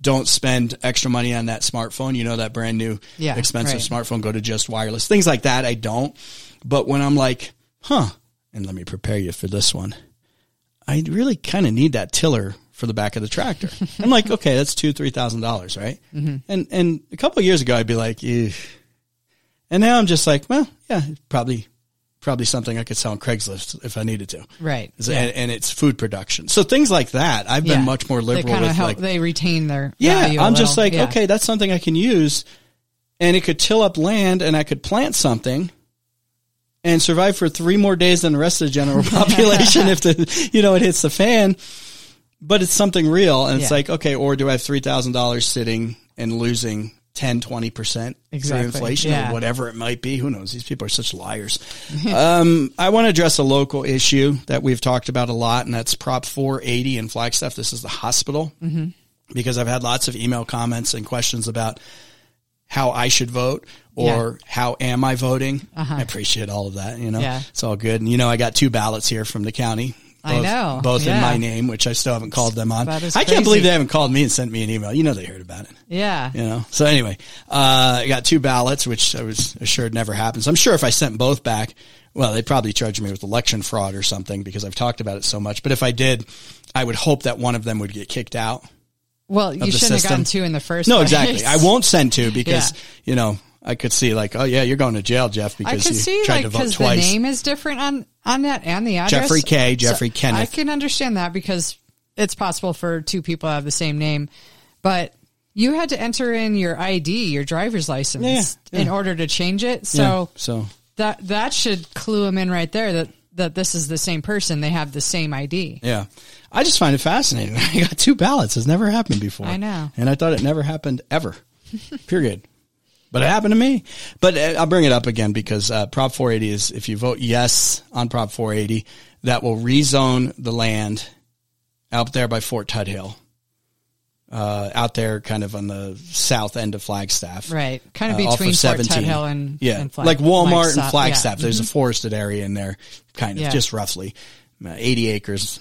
don't spend extra money on that smartphone. You know that brand new Yeah, expensive right. smartphone. Go to just wireless. Things like that. I don't. But when I'm like, huh, and let me prepare you for this one. I really kind of need that tiller for the back of the tractor. I'm like, okay, that's two, three thousand dollars, right? Mm-hmm. And and a couple of years ago, I'd be like, Ew. and now I'm just like, well, yeah, probably, probably something I could sell on Craigslist if I needed to, Right. Yeah. And, and it's food production, so things like that. I've been Yeah. much more liberal with help. like, they retain their. yeah, I'm just like, Yeah. okay, that's something I can use, and it could till up land, and I could plant something, and survive for three more days than the rest of the general population if the you know it hits the fan. But it's something real, and it's like, okay, or do I have three thousand dollars sitting and losing 10, 20 percent Exactly, inflation yeah. or whatever it might be? Who knows? These people are such liars. um, I want to address a local issue that we've talked about a lot, and that's Prop 480 in Flagstaff. This is the hospital Mm-hmm. because I've had lots of email comments and questions about how I should vote or how am I voting. I appreciate all of that. You know, Uh-huh. Yeah. it's all good. And you know, I got two ballots here from the county. I know, both in my name, which I still haven't called them on. I can't believe they haven't called me and sent me an email. You know, they heard about it. Yeah. You know, so anyway, uh, I got two ballots, which I was assured never happens. I'm sure if I sent both back, well, they'd probably charge me with election fraud or something because I've talked about it so much. But if I did, I would hope that one of them would get kicked out. Well, you shouldn't have gotten two in the first. No, place. exactly. I won't send two because, Yeah. you know, I could see like, oh yeah, you're going to jail, Jeff, I because could you see tried like to vote because the name is different on on that and the address. Jeffrey K, Jeffrey Kenneth. I can understand that because it's possible for two people to have the same name, but you had to enter in your ID, your driver's license, Yeah, in order to change it. Yeah, So so that that should clue them in right there that that this is the same person. They have the same ID. yeah, I just find it fascinating. I got two ballots. It's never happened before. I know. and I thought it never happened ever. Period. But it happened to me. But uh, I'll bring it up again because uh, Prop 480 is if you vote yes on Prop 480, that will rezone the land out there by Fort Tuthill, uh, out there kind of on the south end of Flagstaff. Right. Kind of uh, between of Fort 17. Tuthill and yeah, and Flag- like Walmart Flagstaff. and Flagstaff. Yeah. Mm-hmm. There's a forested area in there, kind of Yeah. just roughly uh, 80 acres,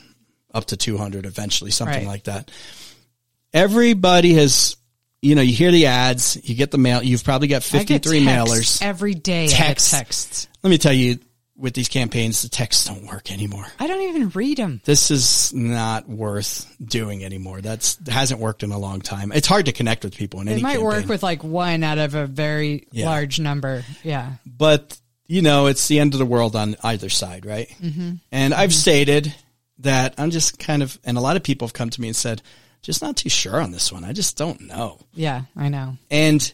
up to 200 eventually, something Right. like that. Everybody has, you know, you hear the ads, you get the mail. You've probably got I get 53 mailers. every day. Get texts. Let me tell you, with these campaigns, the texts don't work anymore. I don't even read them. This is not worth doing anymore. That's hasn't worked in a long time. It's hard to connect with people in any It might work with like one out of a very Yeah. large number. Yeah. but you know, it's the end of the world on either side, right? Mm-hmm. And I've stated that I'm just kind of, and a lot of people have come to me and said, just not too sure on this one. I just don't know. Yeah, I know. And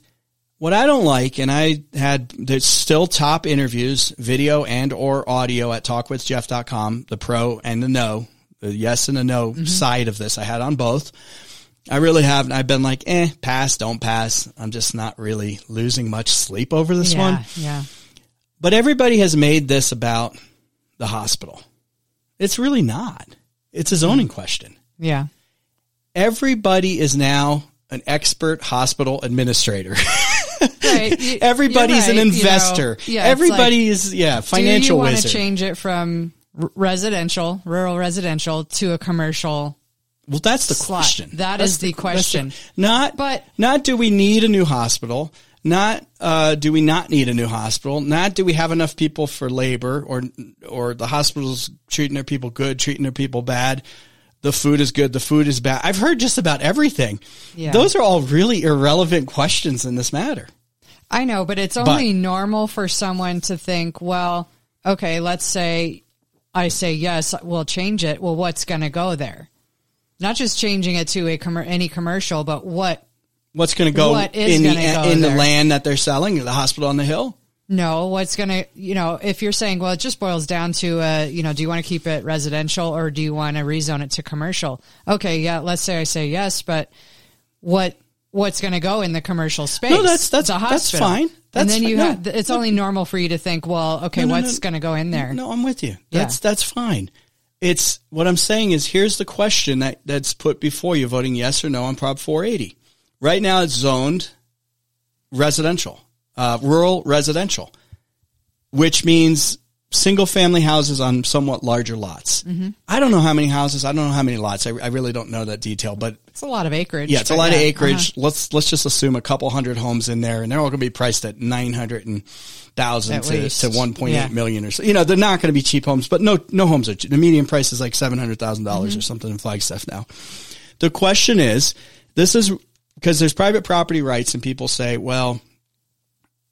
what I don't like, and I had, there's still top interviews, video and or audio at talkwithjeff.com, the pro and the no, the yes and the no side of this. I had on both. I really haven't. I've been like, eh, pass, don't pass. I'm just not really losing much sleep over this yeah, one. yeah. But everybody has made this about the hospital. It's really not. It's a zoning question. Yeah. Everybody is now an expert hospital administrator. Right. You- Everybody's you're an right, you know. investor. Yeah, Everybody like, is yeah, do financial you want to change it from residential, rural residential to a commercial? well, that's the slot? question. That That's is the that's question. not But- not do we need a new hospital? Not uh, do we not need a new hospital? Not do we have enough people for labor or or the hospitals treating their people good, treating their people bad. The food is good, the food is bad. I've heard just about everything. Yeah. Those are all really irrelevant questions in this matter. I know, but it's only normal for someone to think, well, okay, let's say I say yes, we'll change it. Well, what's going to go there? Not just changing it to a commer- any commercial, but what What's going to go in the in the land that they're selling, the hospital on the hill? No, what's going to, you know, if you're saying, well, it just boils down to, uh, you know, do you want to keep it residential or do you want to rezone it to commercial? Okay, yeah, let's say I say yes, but what what's going to go in the commercial space? No, that's- that's- that's fine. and That's then fi- you no. have, it's only normal for you to think, well, okay, No, no, what's no. going to go in there? No, I'm with you. Yeah. That's that's fine. It's what I'm saying is here's the question that that's put before you voting yes or no on Prop 480. Right now it's zoned residential, uh, rural residential, which means single family houses on somewhat larger lots. Mm-hmm. I don't know how many houses. I don't know how many lots. I, I really don't know that detail, but It's a lot of acreage. yeah, it's a lot of acreage. uh-huh. Let's let's just assume a couple hundred homes in there, and they're all going to be priced at nine hundred and thousand to, to one point eight Yeah. million or so. You know, they're not going to be cheap homes, but no no homes are cheap. The median price is like seven hundred thousand dollars Mm-hmm. or something in Flagstaff now. The question is, this is because there's private property rights, and people say, well,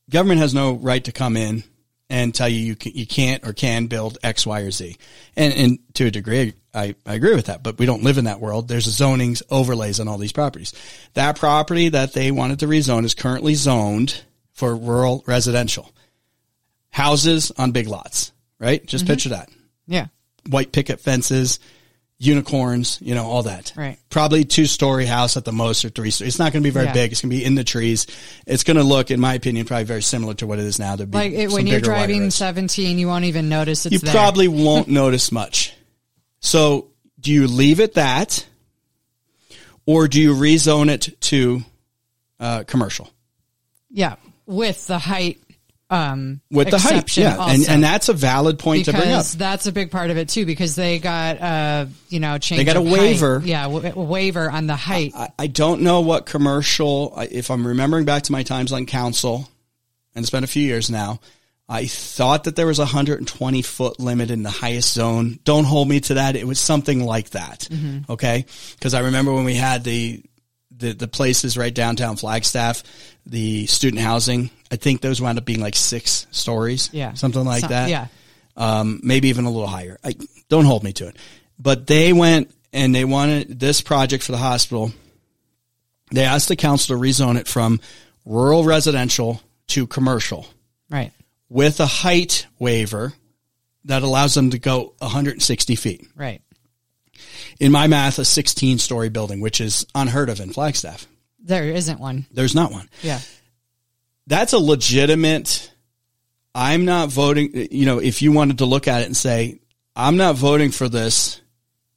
government has no right to come in and tell you you, can, you can't or can build X, Y, or Z. And, and to a degree, I, I agree with that, but we don't live in that world. There's zonings overlays on all these properties. That property that they wanted to rezone is currently zoned for rural residential. Houses on big lots, right? Just mm-hmm. picture that. Yeah. White picket fences, unicorns, you know, all that. Right. Probably two story house at the most or three story. It's not going to be very Yeah. big. It's going to be in the trees. It's going to look, in my opinion, probably very similar to what it is now. There'd be Like it, when you're driving 17, you won't even notice it's you there. probably won't notice much. So do you leave it that or do you rezone it to uh, commercial? yeah, with the height um With the height, exception yeah, and also. and that's a valid point to bring up. that's a big part of it too. Because they got, uh, you know, change. They got a of height. waiver. Yeah, w- waiver on the height. I, I don't know what commercial. If I'm remembering back to my times on council, and it's been a few years now, I thought that there was a 120 foot limit in the highest zone. Don't hold me to that. It was something like that. Mm-hmm. Okay, because I remember when we had the, the the places right downtown Flagstaff, the student housing. I think those wound up being like six stories. yeah, something like Some- that Yeah, um, maybe even a little higher. I, don't hold me to it. But they went and they wanted this project for the hospital. They asked the council to rezone it from rural residential to commercial right. with a height waiver that allows them to go 160 feet. Right. In my math, a 16 story building, which is unheard of in Flagstaff. There isn't one. There's not one. Yeah. that's a legitimate I'm not voting you know if you wanted to look at it and say I'm not voting for this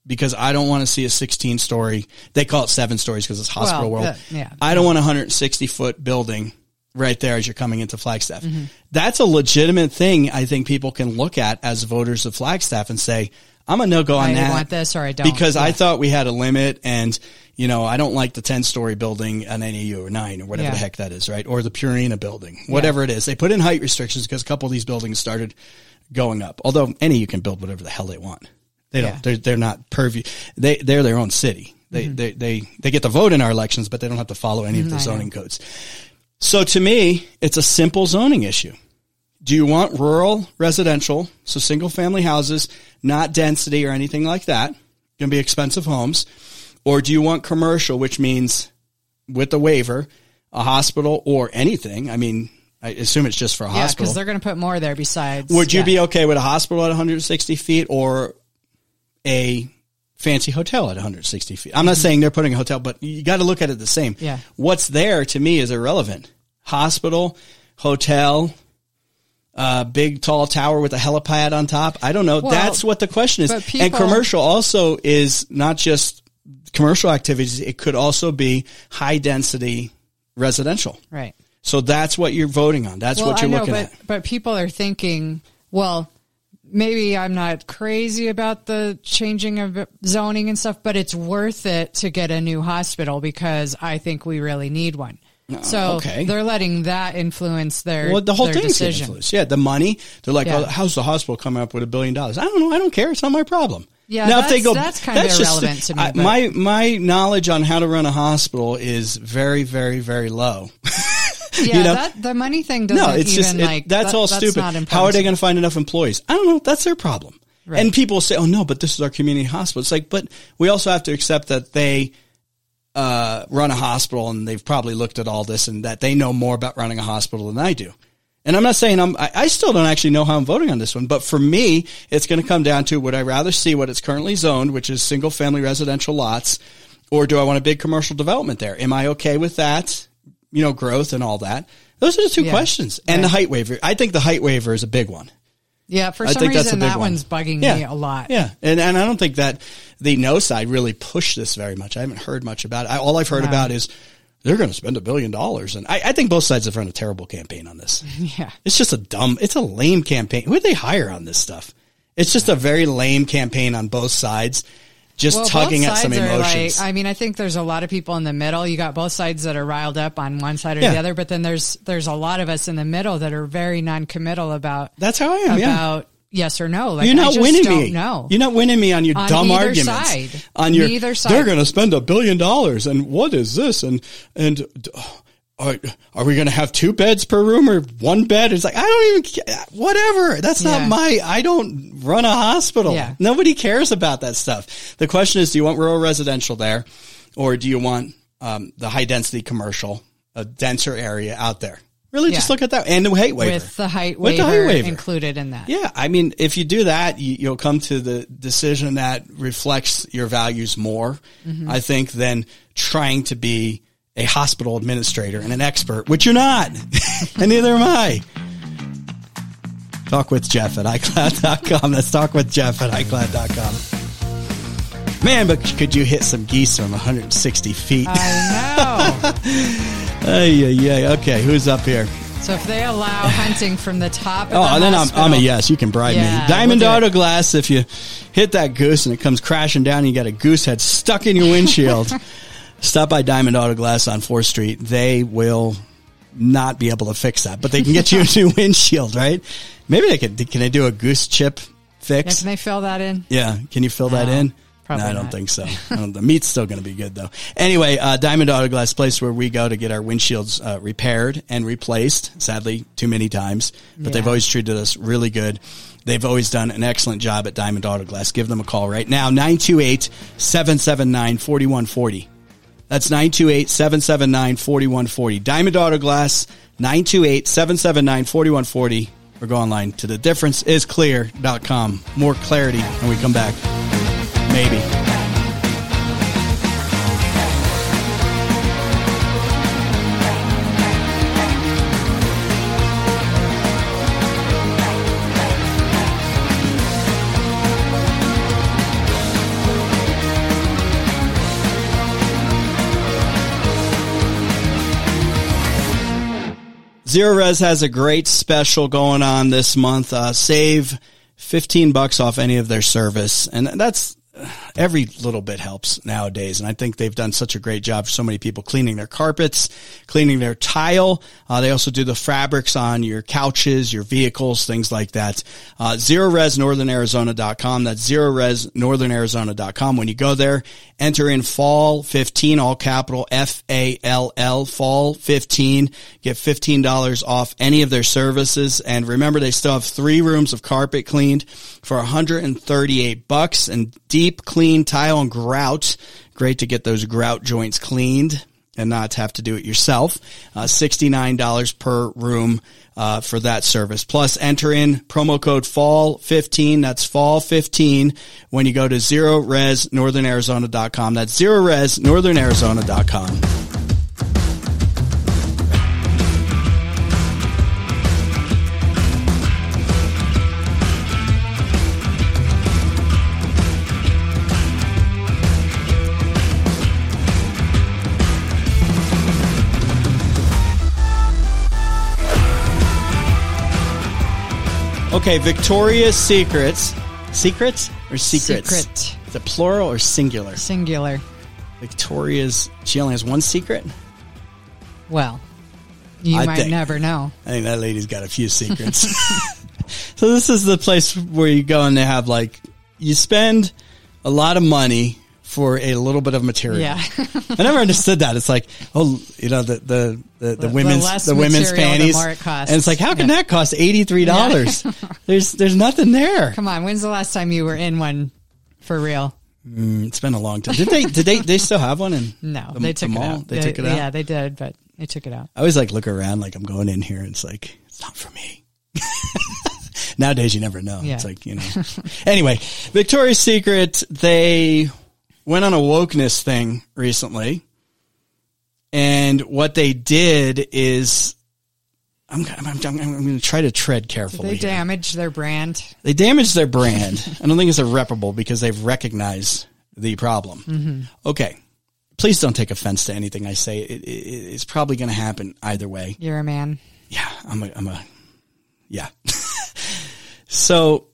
because I don't want to see a 16 story they call it 7 stories because it's hospital Well, world uh, yeah. I don't want a 160 foot building right there as you're coming into Flagstaff Mm-hmm. that's a legitimate thing I think people can look at as voters of Flagstaff and say I'm a no go on I that want this or I don't. because I thought we had a limit and you know I don't like the 10 story building an NAU or 9 or whatever Yeah. the heck that is right? Or the Purina building whatever it is. They put in height restrictions because a couple of these buildings started going up. Although any you can build whatever the hell they want. They don't Yeah. they're, they're not purview they they're their own city. They, Mm-hmm. they they they get to vote in our elections but they don't have to follow any of the zoning codes. So to me it's a simple zoning issue do you want rural residential, so single family houses, not density or anything like that, going to be expensive homes, or do you want commercial, which means with the waiver, a hospital or anything? I mean, I assume it's just for a yeah, hospital. because they're going to put more there besides. Would you yeah. be okay with a hospital at 160 feet or a fancy hotel at 160 feet? I'm not saying they're putting a hotel, but you got to look at it the same. Mm-hmm. Yeah. What's there to me is irrelevant. Hospital, hotel, uh, big tall tower with a helipad on top. I don't know. Well, That's what the question is. but and commercial also is not just commercial activities. It could also be high density residential. right? So that's what you're voting on. That's what you're know, looking but, at. But people are thinking, well, maybe I'm not crazy about the changing of zoning and stuff, but it's worth it to get a new hospital because I think we really need one. So Uh, okay. they're letting that influence their Well, the whole getting decision. influenced. Yeah, the money. They're like, Yeah. oh, how's the hospital coming up with a billion dollars? I don't know. I don't care. It's not my problem. Yeah, now if they that's- go, that's kind of just- irrelevant to me, I- my my knowledge on how to run a hospital is very, very, very low. Yeah, You know? that the money thing doesn't no, it's even just it- like that's that- all that's stupid. How are they going to find enough employees? I don't know. That's their problem. Right. And people say, "Oh no, but this is our community hospital." It's like, but we also have to accept that they uh, run a hospital and they've probably looked at all this and that they know more about running a hospital than I do. And I'm not saying I'm, I, I still don't actually know how I'm voting on this one, but for me, it's going to come down to would I rather see what it's currently zoned, which is single family residential lots, or do I want a big commercial development there? Am I okay with that? You know, growth and all that. Those are the two Yeah. questions. And the height waiver. I think the height waiver is a big one. Yeah, for I some think that's a reason that one. one's bugging Yeah. me a lot. Yeah, and and I don't think that the no side really pushed this very much. I haven't heard much about it. I, all I've heard No. about is they're going to spend a billion dollars, and I, I think both sides have run a terrible campaign on this. Yeah. It's just a dumb, it's a lame campaign. Who would they hire on this stuff? It's just a very lame campaign on both sides, just Well, tugging at some emotions. Like, I mean, I think there's a lot of people in the middle. You got both sides that are riled up on one side or Yeah. the other, but then there's there's a lot of us in the middle that are very non-committal about That's how I am. yeah. about yes or no. Like You're not winning me. know. You're not winning me on your On dumb either arguments. side. On your Neither side. they're going to spend a billion dollars, and what is this? And and uh, are, are we going to have two beds per room or one bed? It's like I don't even whatever. That's Yeah. not my. I don't run a hospital. Yeah. Nobody cares about that stuff. The question is, do you want rural residential there, or do you want um, the high density commercial, a denser area out there? Really, just look at that and the height waiver with the height With waiver, the height waiver. included in that. Yeah, I mean, if you do that, you, you'll come to the decision that reflects your values more, Mm-hmm. I think, than trying to be a hospital administrator and an expert, which you're not. and neither am I. Talk with Jeff at iCloud.com. That's talk with Jeff at iCloud.com. Man, but could you hit some geese from 160 feet? I Ay, yeah, yeah. Okay, who's up here? so if they allow hunting from the top, of Oh, the and then I'm, I'm a yes. You can bribe Yeah, me. Diamond we'll auto glass. If you hit that goose and it comes crashing down, you got a goose head stuck in your windshield. stop by Diamond Auto Glass on Fourth Street. They will not be able to fix that, but they can get you a new windshield, right? Maybe they can. Can they do a goose chip Yeah, fix? can they fill that in? Yeah, can you fill that in? probably no, I don't not. think so. I don't, the meat's still going to be good though. Anyway, uh, Diamond Auto Glass, place where we go to get our windshields uh, repaired and replaced. Sadly, too many times, but they've always treated us really good. They've always done an excellent job at Diamond Auto Glass. Give them a call right now, 928-779-4140. That's 928-779-4140. Diamond Auto Glass, 928-779-4140. Or go online to thedifferenceisclear.com. More clarity when we come back. Maybe. Zerorez has a great special going on this month. Uh, save 15 bucks off any of their service. And that's every little bit helps nowadays. And I think they've done such a great job for so many people cleaning their carpets, cleaning their tile. Uh, they also do the fabrics on your couches, your vehicles, things like that. Uh, ZeroResNorthernArizona.com. That's ZeroResNorthernArizona.com. When you go there, enter in fall 15, all capital F-A-L-L, fall 15. Get $15 off any of their services. And remember, they still have three rooms of carpet cleaned for 138 bucks and deep clean tile and grout. Great to get those grout joints cleaned and not have to do it yourself. Uh, $69 per room uh, for that service. Plus, enter in promo code FALL15. That's FALL15 when you go to ZeroResNorthernArizona.com. That's ZeroResNorthernArizona.com. Okay, Victoria's Secrets. Secrets or secrets? Secret. Is it plural or singular? Singular. Victoria's, she only has one secret? Well, you I might think- never know. I think that lady's got a few secrets. so this is the place where you go and they have like, you spend a lot of money for a little bit of material. Yeah. I never understood that. It's like, oh, you know, the the the, the, The- the women's the women's the panties, more it costs. and it's like, how can Yeah. that cost eighty three dollars? there's there's nothing there. Come on, when's the last time you were in one for real? Mm, it's been a long time. Did they did they they still have one in No, the, they the took it mall? out. They, took it out. Yeah, they did, but they took it out. I always like look around like I'm going in here. And it's like it's not for me. Nowadays, you never know. Yeah. It's like, you know. anyway, Victoria's Secret, they went on a wokeness thing recently. And what they did is, I'm, I'm, I'm, I'm going to try to tread carefully. They here. damage their brand. They damaged their brand. I don't think it's irreparable because they've recognized the problem. Mm-hmm. Okay. Please don't take offense to anything I say. It, it, it's probably going to happen either way. You're a man. Yeah, I'm a, I'm a, yeah. so,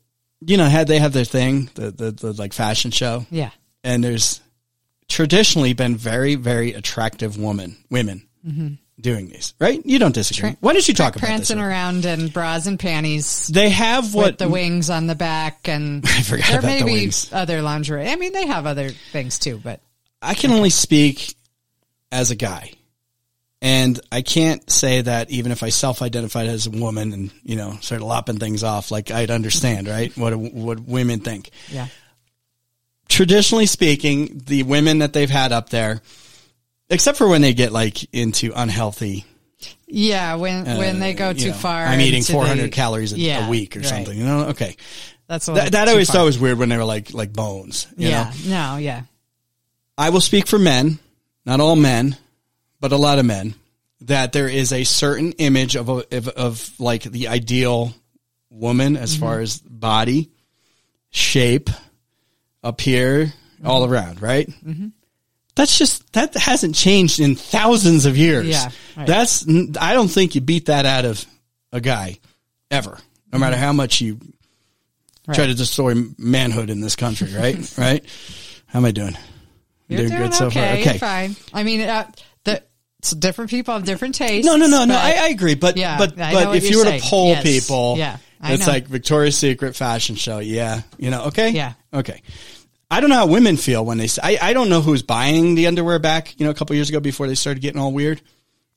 you know, had they have their thing, the, the, the like fashion show, Yeah. And there's traditionally been very, very attractive woman, women doing these, right? You don't disagree. Why don't you talk about this? Prancing around in bras and panties They have what with the wings on the back and I forgot there about may the be wings. other lingerie. I mean, they have other things too, but I can only speak as a guy. And I can't say that even if I self-identified as a woman and, you know, started lopping things off, like I'd understand, right? What, what women think. yeah. Traditionally speaking, the women that they've had up there, except for when they get like into unhealthy, Yeah, when uh, when they go too know, far. I'm eating 400 the- calories a, Yeah, a week or right. something, you know? Okay. That's what That, that I always far. thought was weird when they were like, like bones, you yeah. know? No, yeah. I will speak for men, not all men, but a lot of men, that there is a certain image of a, of, of like the ideal woman as mm-hmm. far as body, shape, up here, all around, right? Mm-hmm. That's just that hasn't changed in thousands of years. Yeah, right. That's I don't think you beat that out of a guy ever, no matter how much you try to destroy manhood in this country, right? right? How am I doing? You're doing, good so far. okay. Okay. Fine. I mean, uh, the it's different people have different tastes. No, no, no, no. I, I agree, but Yeah, but but if you were to poll Yes. people, Yeah, I it's know. like Victoria's Secret fashion show. Yeah, you know. Okay. Yeah. Okay. I don't know how women feel when they. say I I don't know who's buying the underwear back. You know, a couple years ago before they started getting all weird.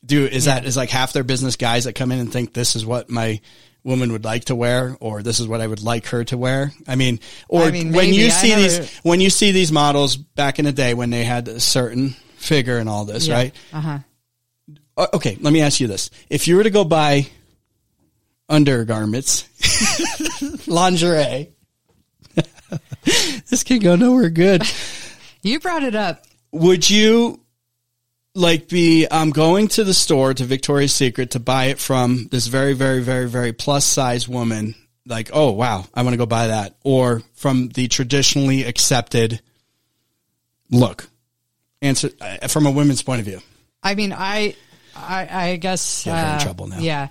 Dude, is that is like half their business guys that come in and think this is what my woman would like to wear or this is what I would like her to wear. I mean, or I mean, when you see these when you see these models back in the day when they had a certain figure and all this, right? Uh huh. Uh, okay, let me ask you this: If you were to go buy undergarments, lingerie, this can go nowhere good. You brought it up. Would you like be? I'm going to the store to Victoria's Secret to buy it from this very, very, very, very plus size woman. Like, oh wow, I want to go buy that, or from the traditionally accepted look. Answer uh, from a women's point of view. I mean, I, I, I guess. Her in uh, trouble now. Yeah.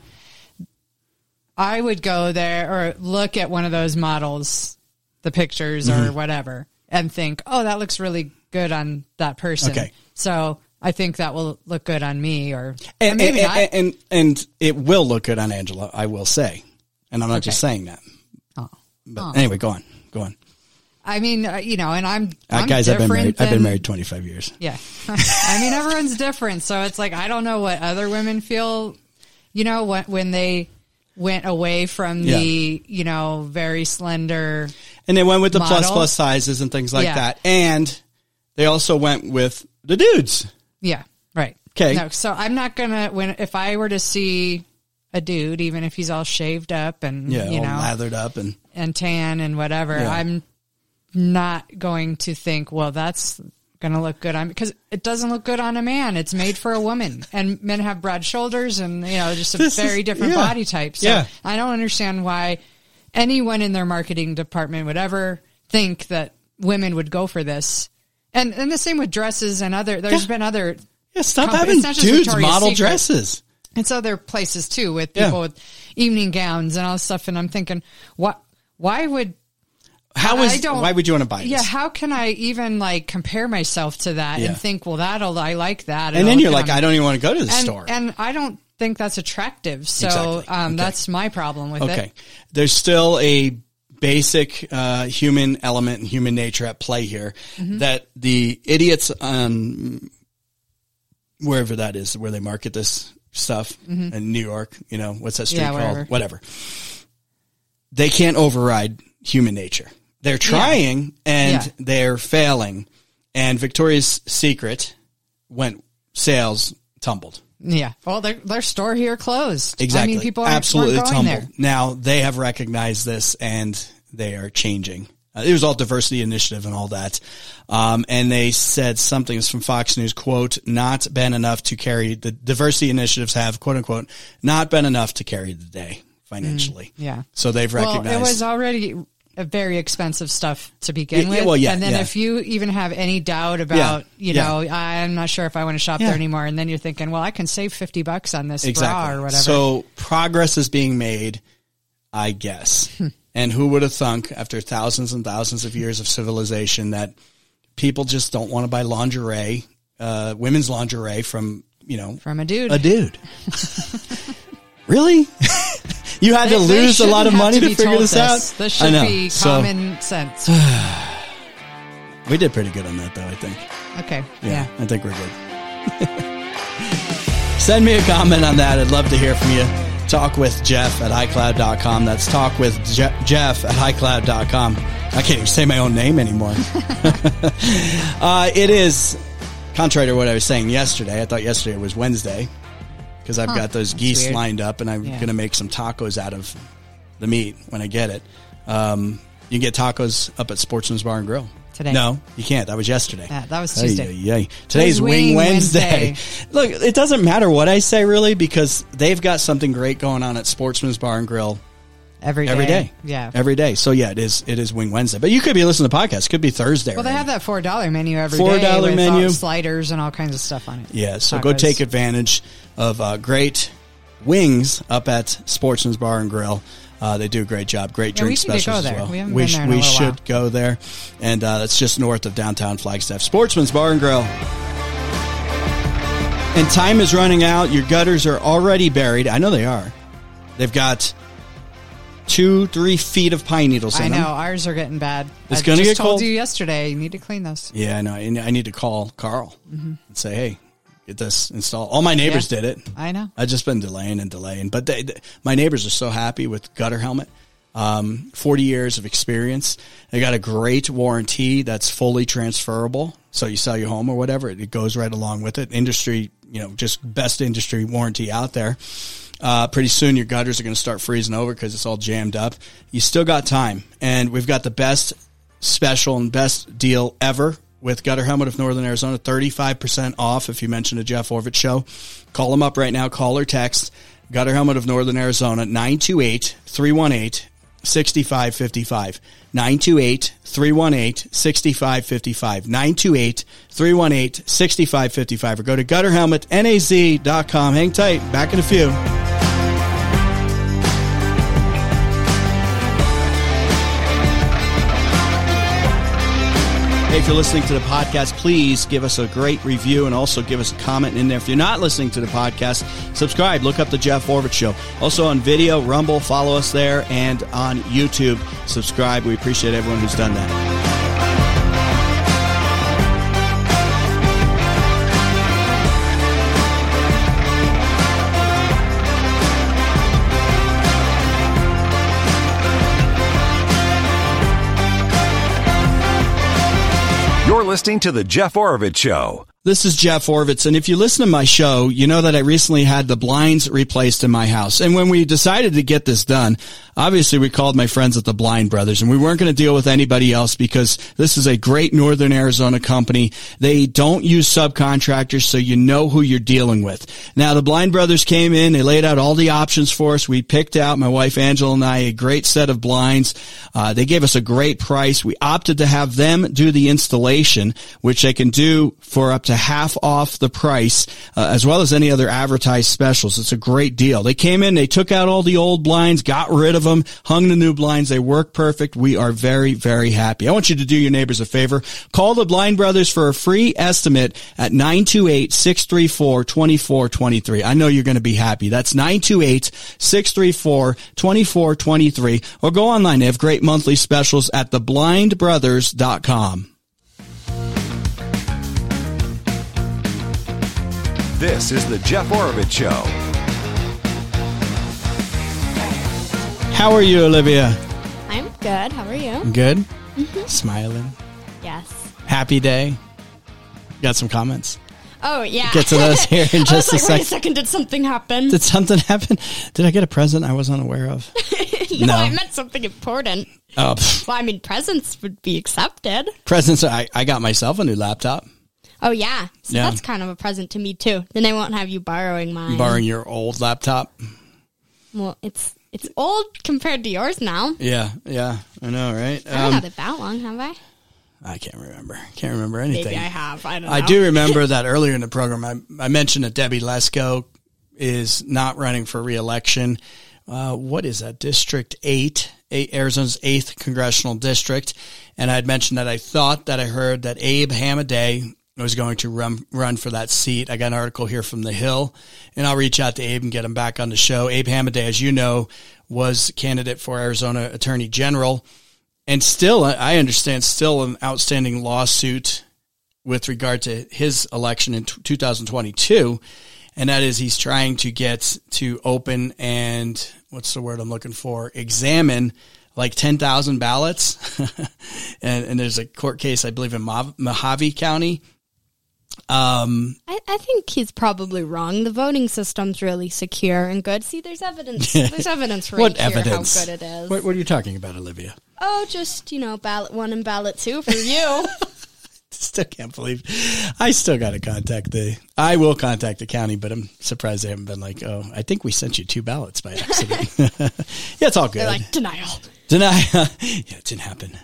I would go there or look at one of those models, the pictures Mm-hmm. or whatever, and think, oh, that looks really good on that person. Okay. So I think that will look good on me or, and, maybe and, and, and and it will look good on Angela, I will say, and I'm not just saying that. Oh. But anyway, go on, go on. I mean, uh, you know, and I'm, Uh, I'm guys, I've been married. I've been married 25 years. Yeah. I mean, everyone's different. So it's like, I don't know what other women feel, you know, when, when they went away from the, you know, very slender. And they went with the plus plus sizes and things like Yeah. that, and they also went with the dudes. Yeah. right okay No, so I'm not going to, when, if I were to see a dude, even if he's all shaved up and, Yeah, you know, lathered up and and tan and whatever, Yeah. I'm not going to think, well, that's going to look good on because it doesn't look good on a man. It's made for a woman, and men have broad shoulders and you know just a This is- very different yeah. body type. So Yeah. I don't understand why anyone in their marketing department would ever think that women would go for this. And and the same with dresses and other. There's Yeah. been other. yeah, stop having dudes Victoria's model Secret. dresses. It's other places too with people with evening gowns and all this stuff. And I'm thinking, what? Why would How I is? don't- Why would you want to buy this? yeah, how can I even like compare myself to that Yeah. and think, well, that'll I like that, and then you're like, I don't even want to go to the and, store. and I don't think that's attractive. So Exactly. um, Okay. that's my problem with Okay. it. There's still a basic uh, human element and human nature at play here Mm-hmm. that the idiots on wherever that is where they market this stuff in New York, you know, what's that street Mm-hmm. Yeah, called? whatever. Whatever. They can't override human nature. They're trying and Yeah. they're failing. And Victoria's Secret went sales tumbled. Yeah. Well, their their store here closed. Exactly. I mean, people absolutely tumbled. there. Now they have recognized this and they are changing. Uh, it was all diversity initiative and all that. Um, and they said something is from Fox News, quote, not been enough to carry the diversity initiatives have, quote unquote, not been enough to carry the day financially. Mm, yeah. So they've recognized. Well, it was already very expensive stuff to begin Yeah, with. yeah, well, yeah, and then yeah. if you even have any doubt about, you know, I'm not sure if I want to shop there anymore, and then you're thinking, well, I can save fifty bucks on this bra exactly. or whatever. So progress is being made, I guess. Hmm. and who would have thunk after thousands and thousands of years of civilization that people just don't want to buy lingerie, uh, women's lingerie from, you know, from a dude, a dude. really? you had to They- they lose a lot of money to, be figure told this, out? This I should know. be So, common sense. we did pretty good on that though, I think. Okay. Yeah, Yeah. I think we're good. Send me a comment on that. I'd love to hear from you. Talk with Jeff at iCloud.com. That's talk with Je- Jeff at iCloud.com. I can't even say my own name anymore. uh, it is, contrary to what I was saying yesterday, I thought yesterday was Wednesday because I've got those geese weird. lined up and I'm Yeah. going to make some tacos out of the meat when I get it. Um, you can get tacos up at Sportsman's Bar and Grill. Today. No, you can't. That was yesterday. Yeah, that was Ay, Tuesday. ay, ay. Today's Wing Wing Wednesday. Wednesday. Look, it doesn't matter what I say really because they've got something great going on at Sportsman's Bar and Grill Every day. every day. Yeah. Every day. So yeah, it is it is Wing Wednesday. But you could be listening to the podcast. It could be Thursday. well, they have that four dollar menu every day. $4 with menu. all sliders and all kinds of stuff on it. Yeah, so go take advantage of uh, great wings up at Sportsman's Bar and Grill. Uh, they do a great job. Great Yeah, we drink need to go specials there. as well. We haven't we been there in a we should while. go there, and uh, that's just north of downtown Flagstaff. Sportsman's Bar and Grill. And time is running out. Your gutters are already buried. I know they are. They've got two, three feet of pine needles in I know them. ours are getting bad. It's I gonna just get told cold. you yesterday. You need to clean those. Yeah, I know. And I need to call Carl and say, hey, get this installed. All my neighbors Mm-hmm. Yeah. did it. I know. I've just been delaying and delaying, but they, they- my neighbors are so happy with Gutter Helmet. Um, 40 years of experience. They got a great warranty that's fully transferable. So you sell your home or whatever, it, it goes right along with it. Industry, you know, just best industry warranty out there. Uh, pretty soon your gutters are going to start freezing over because it's all jammed up. You still got time, and we've got the best special and best deal ever with Gutter Helmet of Northern Arizona. 35% off if you mention a Jeff Oravits show. Call them up right now. Call or text Gutter Helmet of Northern Arizona 928 318 6555. 928 318 6555. 928 318 6555. Or go to gutterhelmetnaz.com. Hang tight. Back in a few. Hey, if you're listening to the podcast, please give us a great review and also give us a comment in there. If you're not listening to the podcast, subscribe. Look up the Jeff Oravits Show. Also on video, Rumble, follow us there, and on YouTube, subscribe. We appreciate everyone who's done that. Listening to The Jeff Oravits Show. This is Jeff Oravits, and if you listen to my show, you know that I recently had the blinds replaced in my house. And when we decided to get this done, obviously we called my friends at the Blind Brothers, and we weren't going to deal with anybody else because this is a great Northern Arizona company. They don't use subcontractors, so you know who you're dealing with. Now, the Blind Brothers came in, they laid out all the options for us. We picked out, my wife Angela and I, a great set of blinds. Uh, they gave us a great price. We opted to have them do the installation, which they can do for up to half off the price, uh, as well as any other advertised specials. It's a great deal. They came in, they took out all the old blinds, got rid of them, hung the new blinds. They work perfect. We are very, very happy. I want you to do your neighbors a favor. Call the Blind Brothers for a free estimate at 928-634-2423. I know you're going to be happy. That's 928-634-2423 or go online. They have great monthly specials at theblindbrothers.com. This is The Jeff Oravits Show. How are you, Olivia? I'm good. How are you? Good? Mm-hmm. Smiling. Yes. Happy day. Got some comments? Oh yeah. get to those here in I just was a like, wait a second. second, did something happen? Did something happen? Did I get a present I was unaware of? no, no. I meant something important. Oh, pff, Well, I mean, presents would be accepted. presents. I, I got myself a new laptop. Oh yeah, so Yeah. that's kind of a present to me too. Then I won't have you borrowing mine. Borrowing your old laptop. well, it's it's old compared to yours now. Yeah, yeah, I know, right? I haven't Um, had it that long, have I? I can't remember. Can't remember anything. Maybe I have. I don't know. I do remember that earlier in the program, I, I mentioned that Debbie Lesko is not running for reelection. Uh, what is that? District 8, eight, Arizona's 8th congressional district. And I had mentioned that I thought that I heard that Abe Hamadeh was going to run, run for that seat. I got an article here from The Hill, and I'll reach out to Abe and get him back on the show. Abe Hamadeh, as you know, was candidate for Arizona Attorney General and still, I understand, still an outstanding lawsuit with regard to his election in t- 2022. And that is he's trying to get to open and what's the word I'm looking for? Examine like 10,000 ballots. and, and there's a court case, I believe in Mo- Mohave County. Um, I, I think he's probably wrong. The voting system's really secure and good. See, there's evidence. There's evidence right what here evidence? how good it is. What, what are you talking about, Olivia? Oh, just you know, ballot one and ballot two for you. Still can't believe. I still got to contact the. I will contact the county, but I'm surprised they haven't been like, oh, I think we sent you two ballots by accident. yeah, it's all good. They're like denial. Deny. yeah, it didn't happen.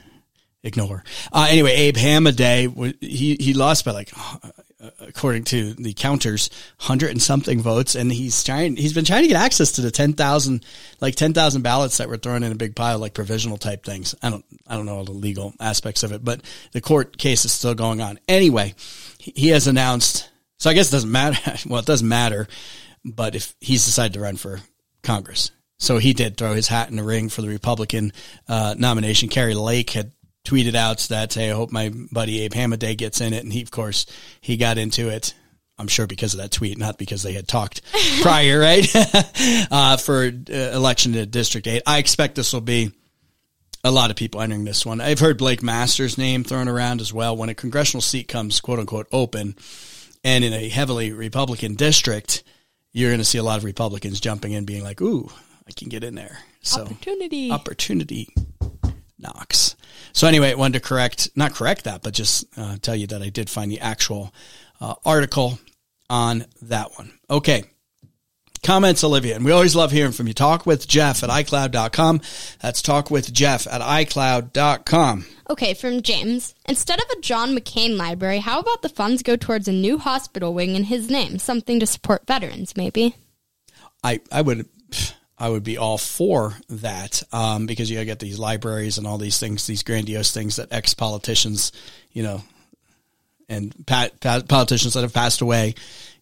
Ignore. Uh, anyway, Abe Hamadeh, he he lost by like, uh, according to the counters, hundred and something votes, and he's trying. He's been trying to get access to the ten thousand, like ten thousand ballots that were thrown in a big pile, like provisional type things. I don't, I don't know all the legal aspects of it, but the court case is still going on. Anyway, he, he has announced. So I guess it doesn't matter. Well, it doesn't matter, but if he's decided to run for Congress. So he did throw his hat in the ring for the Republican uh, nomination. Kari Lake had tweeted out that, hey, I hope my buddy Abe Hamadeh gets in it. And he, of course, he got into it. I'm sure because of that tweet, not because they had talked prior, right? uh, for uh, election to District 8. I expect this will be a lot of people entering this one. I've heard Blake Masters' name thrown around as well. When a congressional seat comes, quote unquote, open, and in a heavily Republican district, you're going to see a lot of Republicans jumping in, being like, "Ooh, I can get in there." So Opportunity. opportunity knocks. So anyway, I wanted to correct, not correct that, but just uh, tell you that I did find the actual uh, article on that one. Okay. Comments, Olivia. And we always love hearing from you. Talk with Jeff at iCloud.com. That's talk with Jeff at iCloud.com. Okay, from James. Instead of a John McCain library, how about the funds go towards a new hospital wing in his name? Something to support veterans, maybe. I, I would I would be all for that um, because you get these libraries and all these things, these grandiose things that ex politicians, you know, and pat, pat, politicians that have passed away,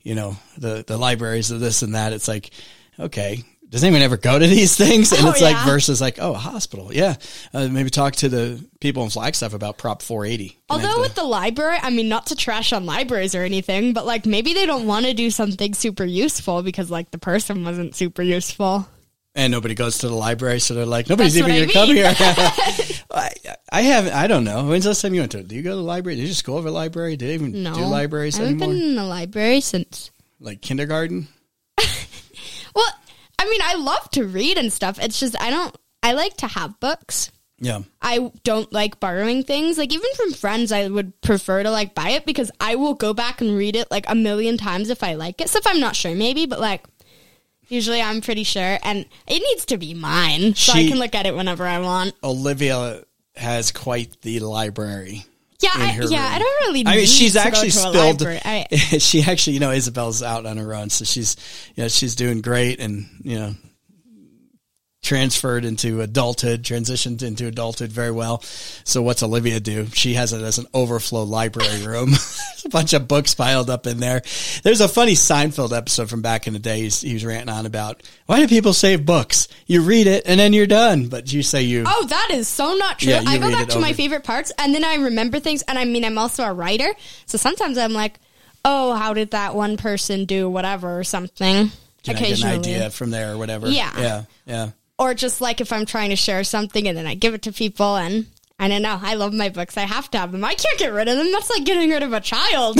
you know, the the libraries of this and that. It's like, okay, does anyone ever go to these things? And Oh, it's like versus like, oh, a hospital, yeah. Uh, maybe talk to the people in Flagstaff about Prop 480. Although Connect with the library, I mean, not to trash on libraries or anything, but like maybe they don't want to do something super useful because like the person wasn't super useful. And nobody goes to the library, so they're like, nobody's That's even going to come here. I, I haven't. I don't know. When's the last time you went to? it? Do you go to the library? Did you just go over the library? Did they even No, do libraries I haven't anymore? been in the library since. like kindergarten? Well, I mean, I love to read and stuff. It's just I don't. I like to have books. Yeah. I don't like borrowing things. Like even from friends, I would prefer to like buy it because I will go back and read it like a million times if I like it. So if I'm not sure, maybe, but like usually I'm pretty sure, and it needs to be mine so I can look at it whenever I want. Olivia has quite the library. Yeah, in I, her yeah. room. I don't really. I mean, need she's to go actually to a spilled. library. I, she actually, you know, Isabel's out on her own, so she's, you know, she's doing great, and you know, transferred into adulthood, transitioned into adulthood very well. So what's Olivia do? She has it as an overflow library room. a bunch of books piled up in there. There's a funny Seinfeld episode from back in the day. He's, he was ranting on about why do people save books? You read it and then you're done, but you say you. Oh, that is so not true. Yeah, I go back to my favorite parts and then I remember things. And I mean, I'm also a writer. So sometimes I'm like, oh, how did that one person do whatever or something? Can I get an idea from there or whatever? Yeah. Yeah. Yeah. Or just like if I'm trying to share something and then I give it to people and I don't know. I love my books. I have to have them. I can't get rid of them. That's like getting rid of a child.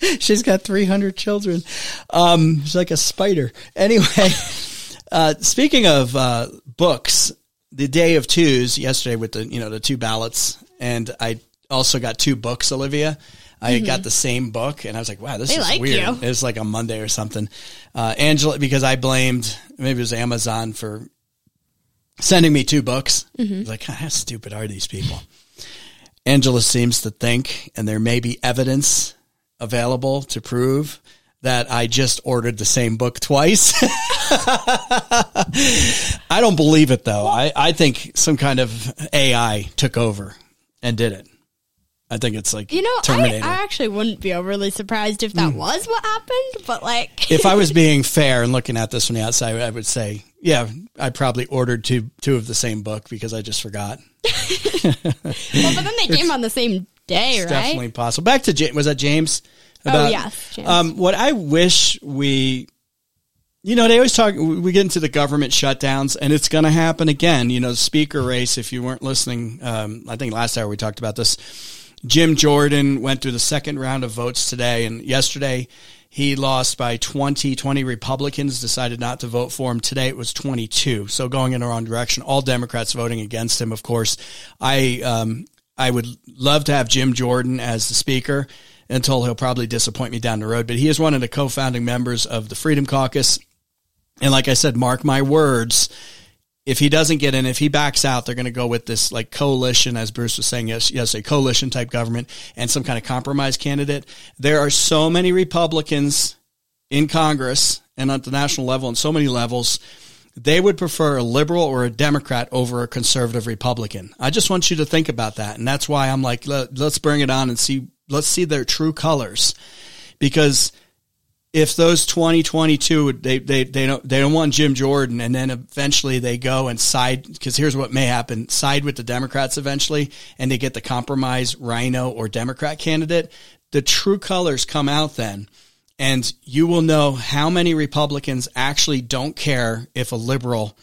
She's got 300 children. Um, she's like a spider. Anyway, uh, speaking of uh, books, the day of twos yesterday with the you know the two ballots, and I also got two books. Olivia, I got the same book, and I was like, wow, this Mm-hmm. They is like weird. you. It was like a Monday or something. Uh, Angela, because I blamed maybe it was Amazon for sending me two books. Mm-hmm. I was like, how stupid are these people? Angela seems to think, and there may be evidence available to prove that I just ordered the same book twice. I don't believe it though. I, I think some kind of AI took over and did it. I think it's like You know, I, Terminator. I actually wouldn't be overly surprised if that was what happened, but like, if I was being fair and looking at this from the outside, I would say, yeah, I probably ordered two two of the same book because I just forgot. well, but then they came on the same day, right? It's definitely possible. Back to James. Was that James? Oh, yes, James. Um, what I wish we, you know, they always talk. We get into the government shutdowns, and it's going to happen again. You know, the speaker race. If you weren't listening, um, I think last hour we talked about this. Jim Jordan went through the second round of votes today, and yesterday he lost by 20. 20 Republicans decided not to vote for him. Today it was 22. So going in the wrong direction. All Democrats voting against him, of course. I, um, I would love to have Jim Jordan as the speaker until he'll probably disappoint me down the road. But he is one of the co-founding members of the Freedom Caucus. And like I said, mark my words, if he doesn't get in, if he backs out, they're going to go with this like coalition, as Bruce was saying, yes, a coalition type government and some kind of compromise candidate. There are so many Republicans in Congress and at the national level and so many levels. They would prefer a liberal or a Democrat over a conservative Republican. I just want you to think about that. And that's why I'm like, let, let's bring it on and see, let's see their true colors because if those 2022 they, they they don't they don't want Jim Jordan and then eventually they go and side because here's what may happen side with the Democrats eventually and they get the compromise Rhino or Democrat candidate the true colors come out then and you will know how many Republicans actually don't care if a liberal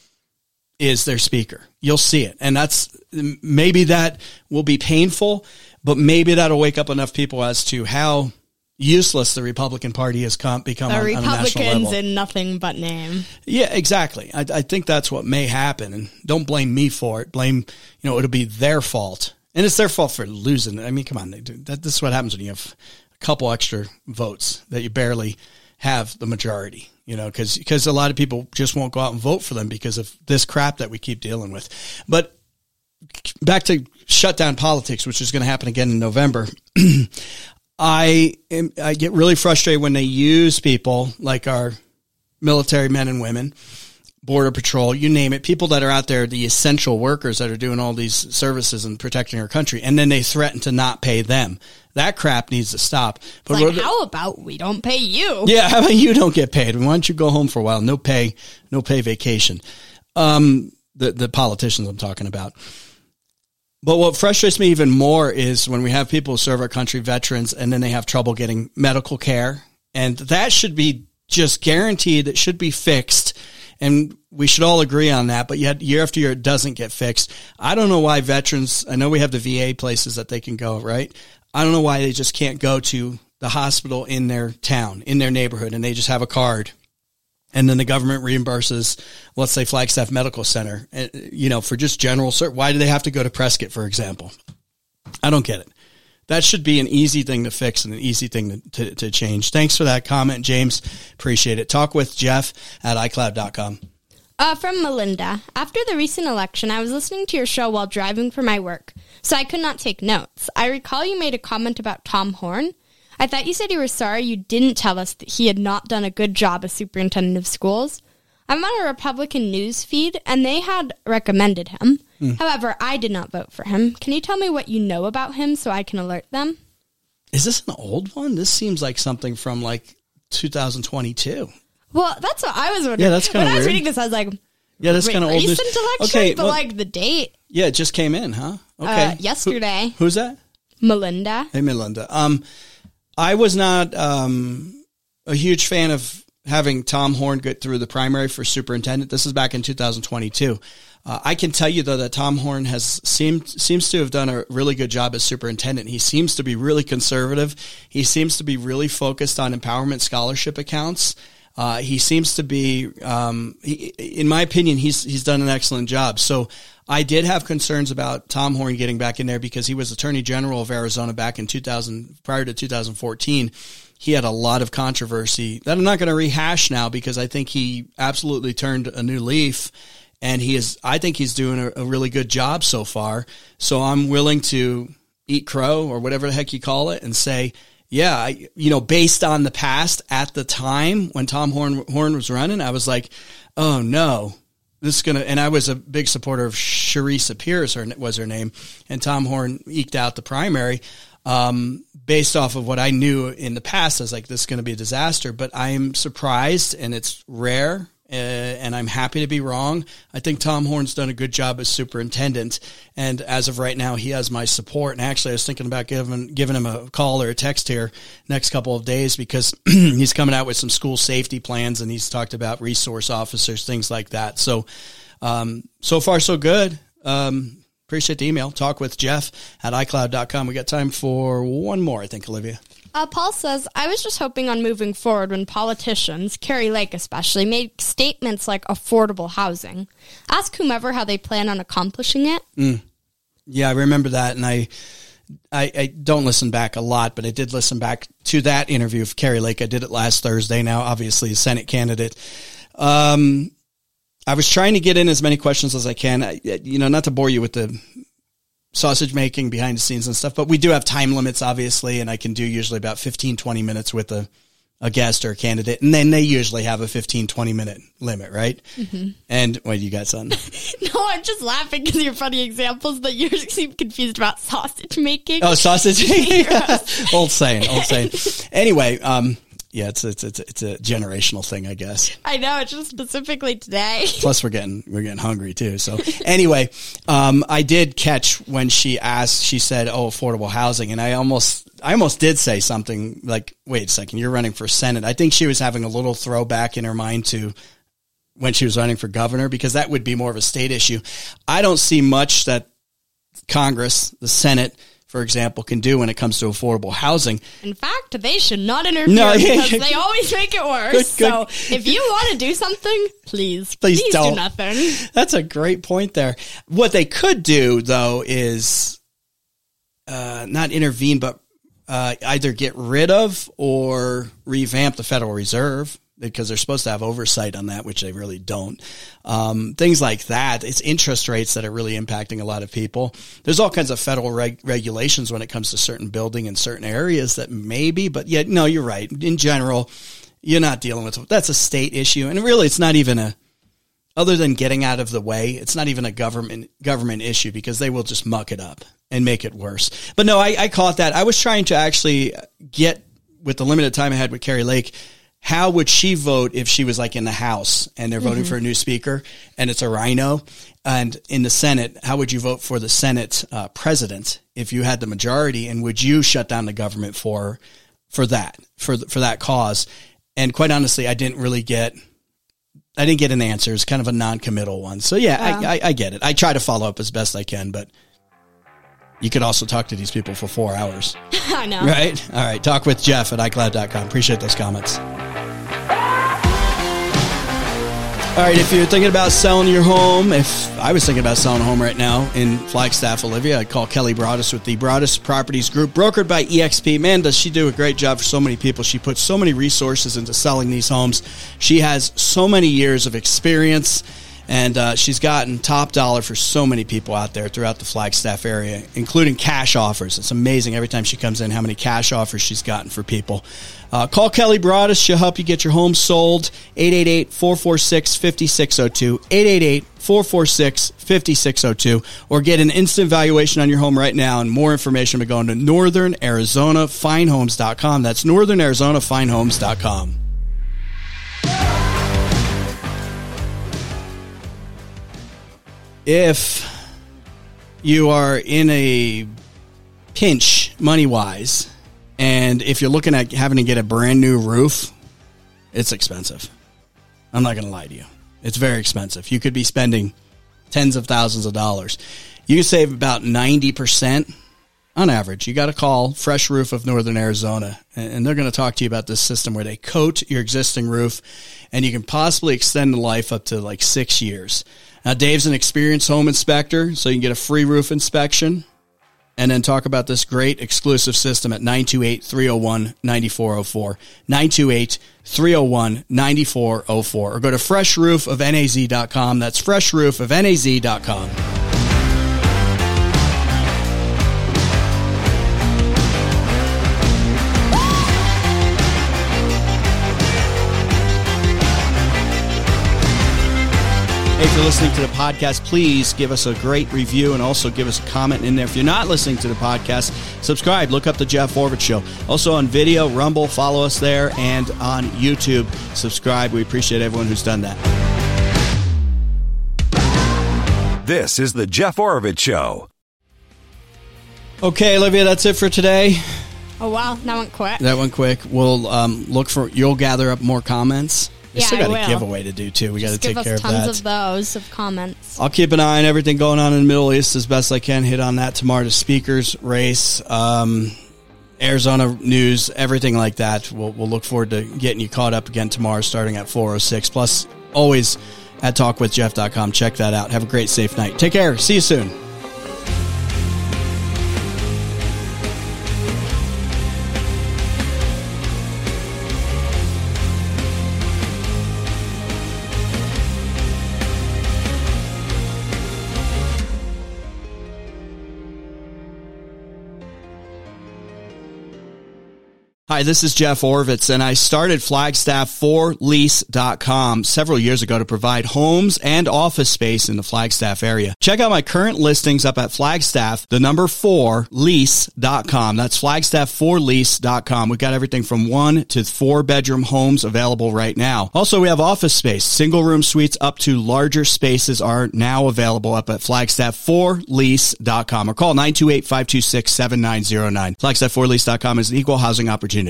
is their speaker. You'll see it. And that's maybe that will be painful, but maybe that'll wake up enough people as to how useless the Republican Party has come, become the on, on a national Republicans level. in nothing but name. Yeah, exactly. I, I think that's what may happen, and don't blame me for it. Blame, you know, it'll be their fault, and it's their fault for losing. I mean, come on, that, this is what happens when you have a couple extra votes that you barely have the majority. You know, because a lot of people just won't go out and vote for them because of this crap that we keep dealing with. But back to shutdown politics, which is going to happen again in November. I am, I get really frustrated when they use people like our military men and women, border patrol, you name it, people that are out there, the essential workers that are doing all these services and protecting our country, and then they threaten to not pay them. That crap needs to stop. But Like, how about we don't pay you? yeah, how about you don't get paid? Why don't you go home for a while? No pay, no pay vacation. Um, the the politicians I'm talking about. But what frustrates me even more is when we have people serve our country, veterans, and then they have trouble getting medical care, and that should be just guaranteed. It should be fixed, and we should all agree on that. But yet, year after year, it doesn't get fixed. I don't know why veterans. I know we have the VA places that they can go, right? I don't know why they just can't go to the hospital in their town, in their neighborhood, and they just have a card and then the government reimburses, let's say Flagstaff Medical Center, uh, you know, for just general. Why do they have to go to Prescott, for example? I don't get it. That should be an easy thing to fix and an easy thing to, to, to change. Thanks for that comment, James. Appreciate it. Talk with Jeff at iCloud.com. Uh, from Melinda. After the recent election, I was listening to your show while driving for my work, so I could not take notes. I recall you made a comment about Tom Horne. I thought you said you were sorry you didn't tell us that he had not done a good job as superintendent of schools. I'm on a Republican news feed, and they had recommended him. However, I did not vote for him. Can you tell me what you know about him so I can alert them? Is this an old one? This seems like something from like 2022. Well, that's what I was wondering. Yeah, that's kinda When I was reading this, I was like, Yeah, that's kind of old. news. recent election, Okay, but well, like the date yeah, it just came in, huh? Okay. uh, yesterday. Who's that? Melinda. Hey, Melinda. Um, I was not um, a huge fan of having Tom Horne get through the primary for superintendent. This is back in 2022. Uh, I can tell you though that Tom Horne has seemed seems to have done a really good job as superintendent. He seems to be really conservative. He seems to be really focused on empowerment scholarship accounts. Uh, he seems to be, um, he, in my opinion, he's he's done an excellent job. So I did have concerns about Tom Horne getting back in there because he was Attorney General of Arizona back in 2000, prior to 2014. He had a lot of controversy that I'm not going to rehash now because I think he absolutely turned a new leaf and he is I think he's doing a, a, really good job so far. So I'm willing to eat crow or whatever the heck you call it and say, yeah, I, you know, based on the past at the time when Tom Horne Horne was running, I was like, oh no, this is gonna. And I was a big supporter of Sharisa Pierce, or was her name, and Tom Horne eked out the primary. Um, based off of what I knew in the past, I was like, this is going to be a disaster. But I'm surprised, and it's rare uh, and I'm happy to be wrong. I think Tom Horne's done a good job as superintendent, and as of right now, he has my support. And actually, I was thinking about giving giving him a call or a text here next couple of days because he's coming out with some school safety plans, and he's talked about resource officers, things like that. So, um, so far so good. Um, appreciate the email. Talk with Jeff at iCloud.com. We got time for one more, I think, Olivia. Uh, Paul says, I was just hoping on moving forward when politicians, Kari Lake especially, made statements like affordable housing. Ask whomever how they plan on accomplishing it. Mm. Yeah, I remember that. And I, I, I, don't listen back a lot, but I did listen back to that interview of Kari Lake. I did it last Thursday now, obviously, a Senate candidate. Um, I was trying to get in as many questions as I can. I, you know, not to bore you with the sausage making behind the scenes and stuff, but we do have time limits, obviously, and I can do usually about 15, 20 minutes with a, a guest or a candidate. And then they usually have a 15, 20 minute limit, right? Mm-hmm. And what you got, son? no, I'm just laughing because your funny examples that you seem confused about sausage making. Oh, sausage making? old saying, old saying. Anyway, um, yeah, it's, it's it's it's a generational thing, I guess. I know it's just specifically today. Plus, we're getting we're getting hungry too. So anyway, um, I did catch when she asked. She said, "Oh, affordable housing," and I almost I almost did say something like, "Wait a second, you're running for senate." I think she was having a little throwback in her mind to when she was running for governor because that would be more of a state issue. I don't see much that Congress, the Senate for example, can do when it comes to affordable housing. In fact, they should not interfere no, because they always make it worse. Good, good. So if you want to do something, please, please, please don't. do nothing. That's a great point there. What they could do though is uh, not intervene, but uh, either get rid of or revamp the Federal Reserve because they're supposed to have oversight on that, which they really don't. Um, things like that. It's interest rates that are really impacting a lot of people. There's all kinds of federal reg- regulations when it comes to certain building in certain areas that maybe, but yeah, no, you're right. In general, you're not dealing with that's a state issue, and really, it's not even a. Other than getting out of the way, it's not even a government government issue because they will just muck it up and make it worse. But no, I, I caught that. I was trying to actually get with the limited time I had with Kari Lake how would she vote if she was like in the House and they're voting mm-hmm. for a new speaker and it's a rhino? And in the Senate, how would you vote for the Senate uh, president if you had the majority? And would you shut down the government for for that for for that cause? And quite honestly, I didn't really get. I didn't get an answer. It's kind of a non-committal one. So yeah, I, I, I get it. I try to follow up as best I can, but you could also talk to these people for four hours. I know. Right? All right. Talk with Jeff at iCloud.com. Appreciate those comments. All right, if you're thinking about selling your home, if I was thinking about selling a home right now in Flagstaff, Olivia, I'd call Kelly Broadus with the Broadus Properties Group, brokered by EXP. Man, does she do a great job for so many people. She puts so many resources into selling these homes. She has so many years of experience and uh, she's gotten top dollar for so many people out there throughout the Flagstaff area, including cash offers. It's amazing every time she comes in how many cash offers she's gotten for people. Uh, call Kelly Broadus. She'll help you get your home sold. 888-446-5602. 888-446-5602. Or get an instant valuation on your home right now. And more information by going to Northern Arizona Finehomes.com. That's Northern Arizona Finehomes.com. if you are in a pinch money wise, and if you're looking at having to get a brand new roof, it's expensive. I'm not going to lie to you. It's very expensive. You could be spending tens of thousands of dollars. You save about 90% on average. You got to call Fresh Roof of Northern Arizona, and they're going to talk to you about this system where they coat your existing roof, and you can possibly extend the life up to like six years. Now, Dave's an experienced home inspector, so you can get a free roof inspection and then talk about this great exclusive system at 928 301 9404. 928 301 9404. Or go to freshroofofnaz.com. That's freshroofofnaz.com. Hey, if you're listening to the podcast, please give us a great review and also give us a comment in there. If you're not listening to the podcast, subscribe. Look up the Jeff Oravits Show. Also on video, Rumble, follow us there, and on YouTube, subscribe. We appreciate everyone who's done that. This is the Jeff Oravits Show. Okay, Olivia, that's it for today. Oh wow, that went quick. That went quick. We'll um, look for. You'll gather up more comments. We Yeah, still I got a will. giveaway to do too. We got to take care of tons of those of comments. I'll keep an eye on everything going on in the Middle East as best I can. Hit on that tomorrow. The speakers race, um, Arizona news, everything like that. We'll, we'll look forward to getting you caught up again tomorrow, starting at four oh six. Plus, always at talkwithjeff.com. Check that out. Have a great, safe night. Take care. See you soon. Hi, this is Jeff Oravits, and I started Flagstaff4Lease.com several years ago to provide homes and office space in the Flagstaff area. Check out my current listings up at Flagstaff, the number four, lease.com. That's Flagstaff4Lease.com. We've got everything from one to four bedroom homes available right now. Also, we have office space. Single room suites up to larger spaces are now available up at Flagstaff4Lease.com or call 928 526 7909. Flagstaff4Lease.com is an equal housing opportunity.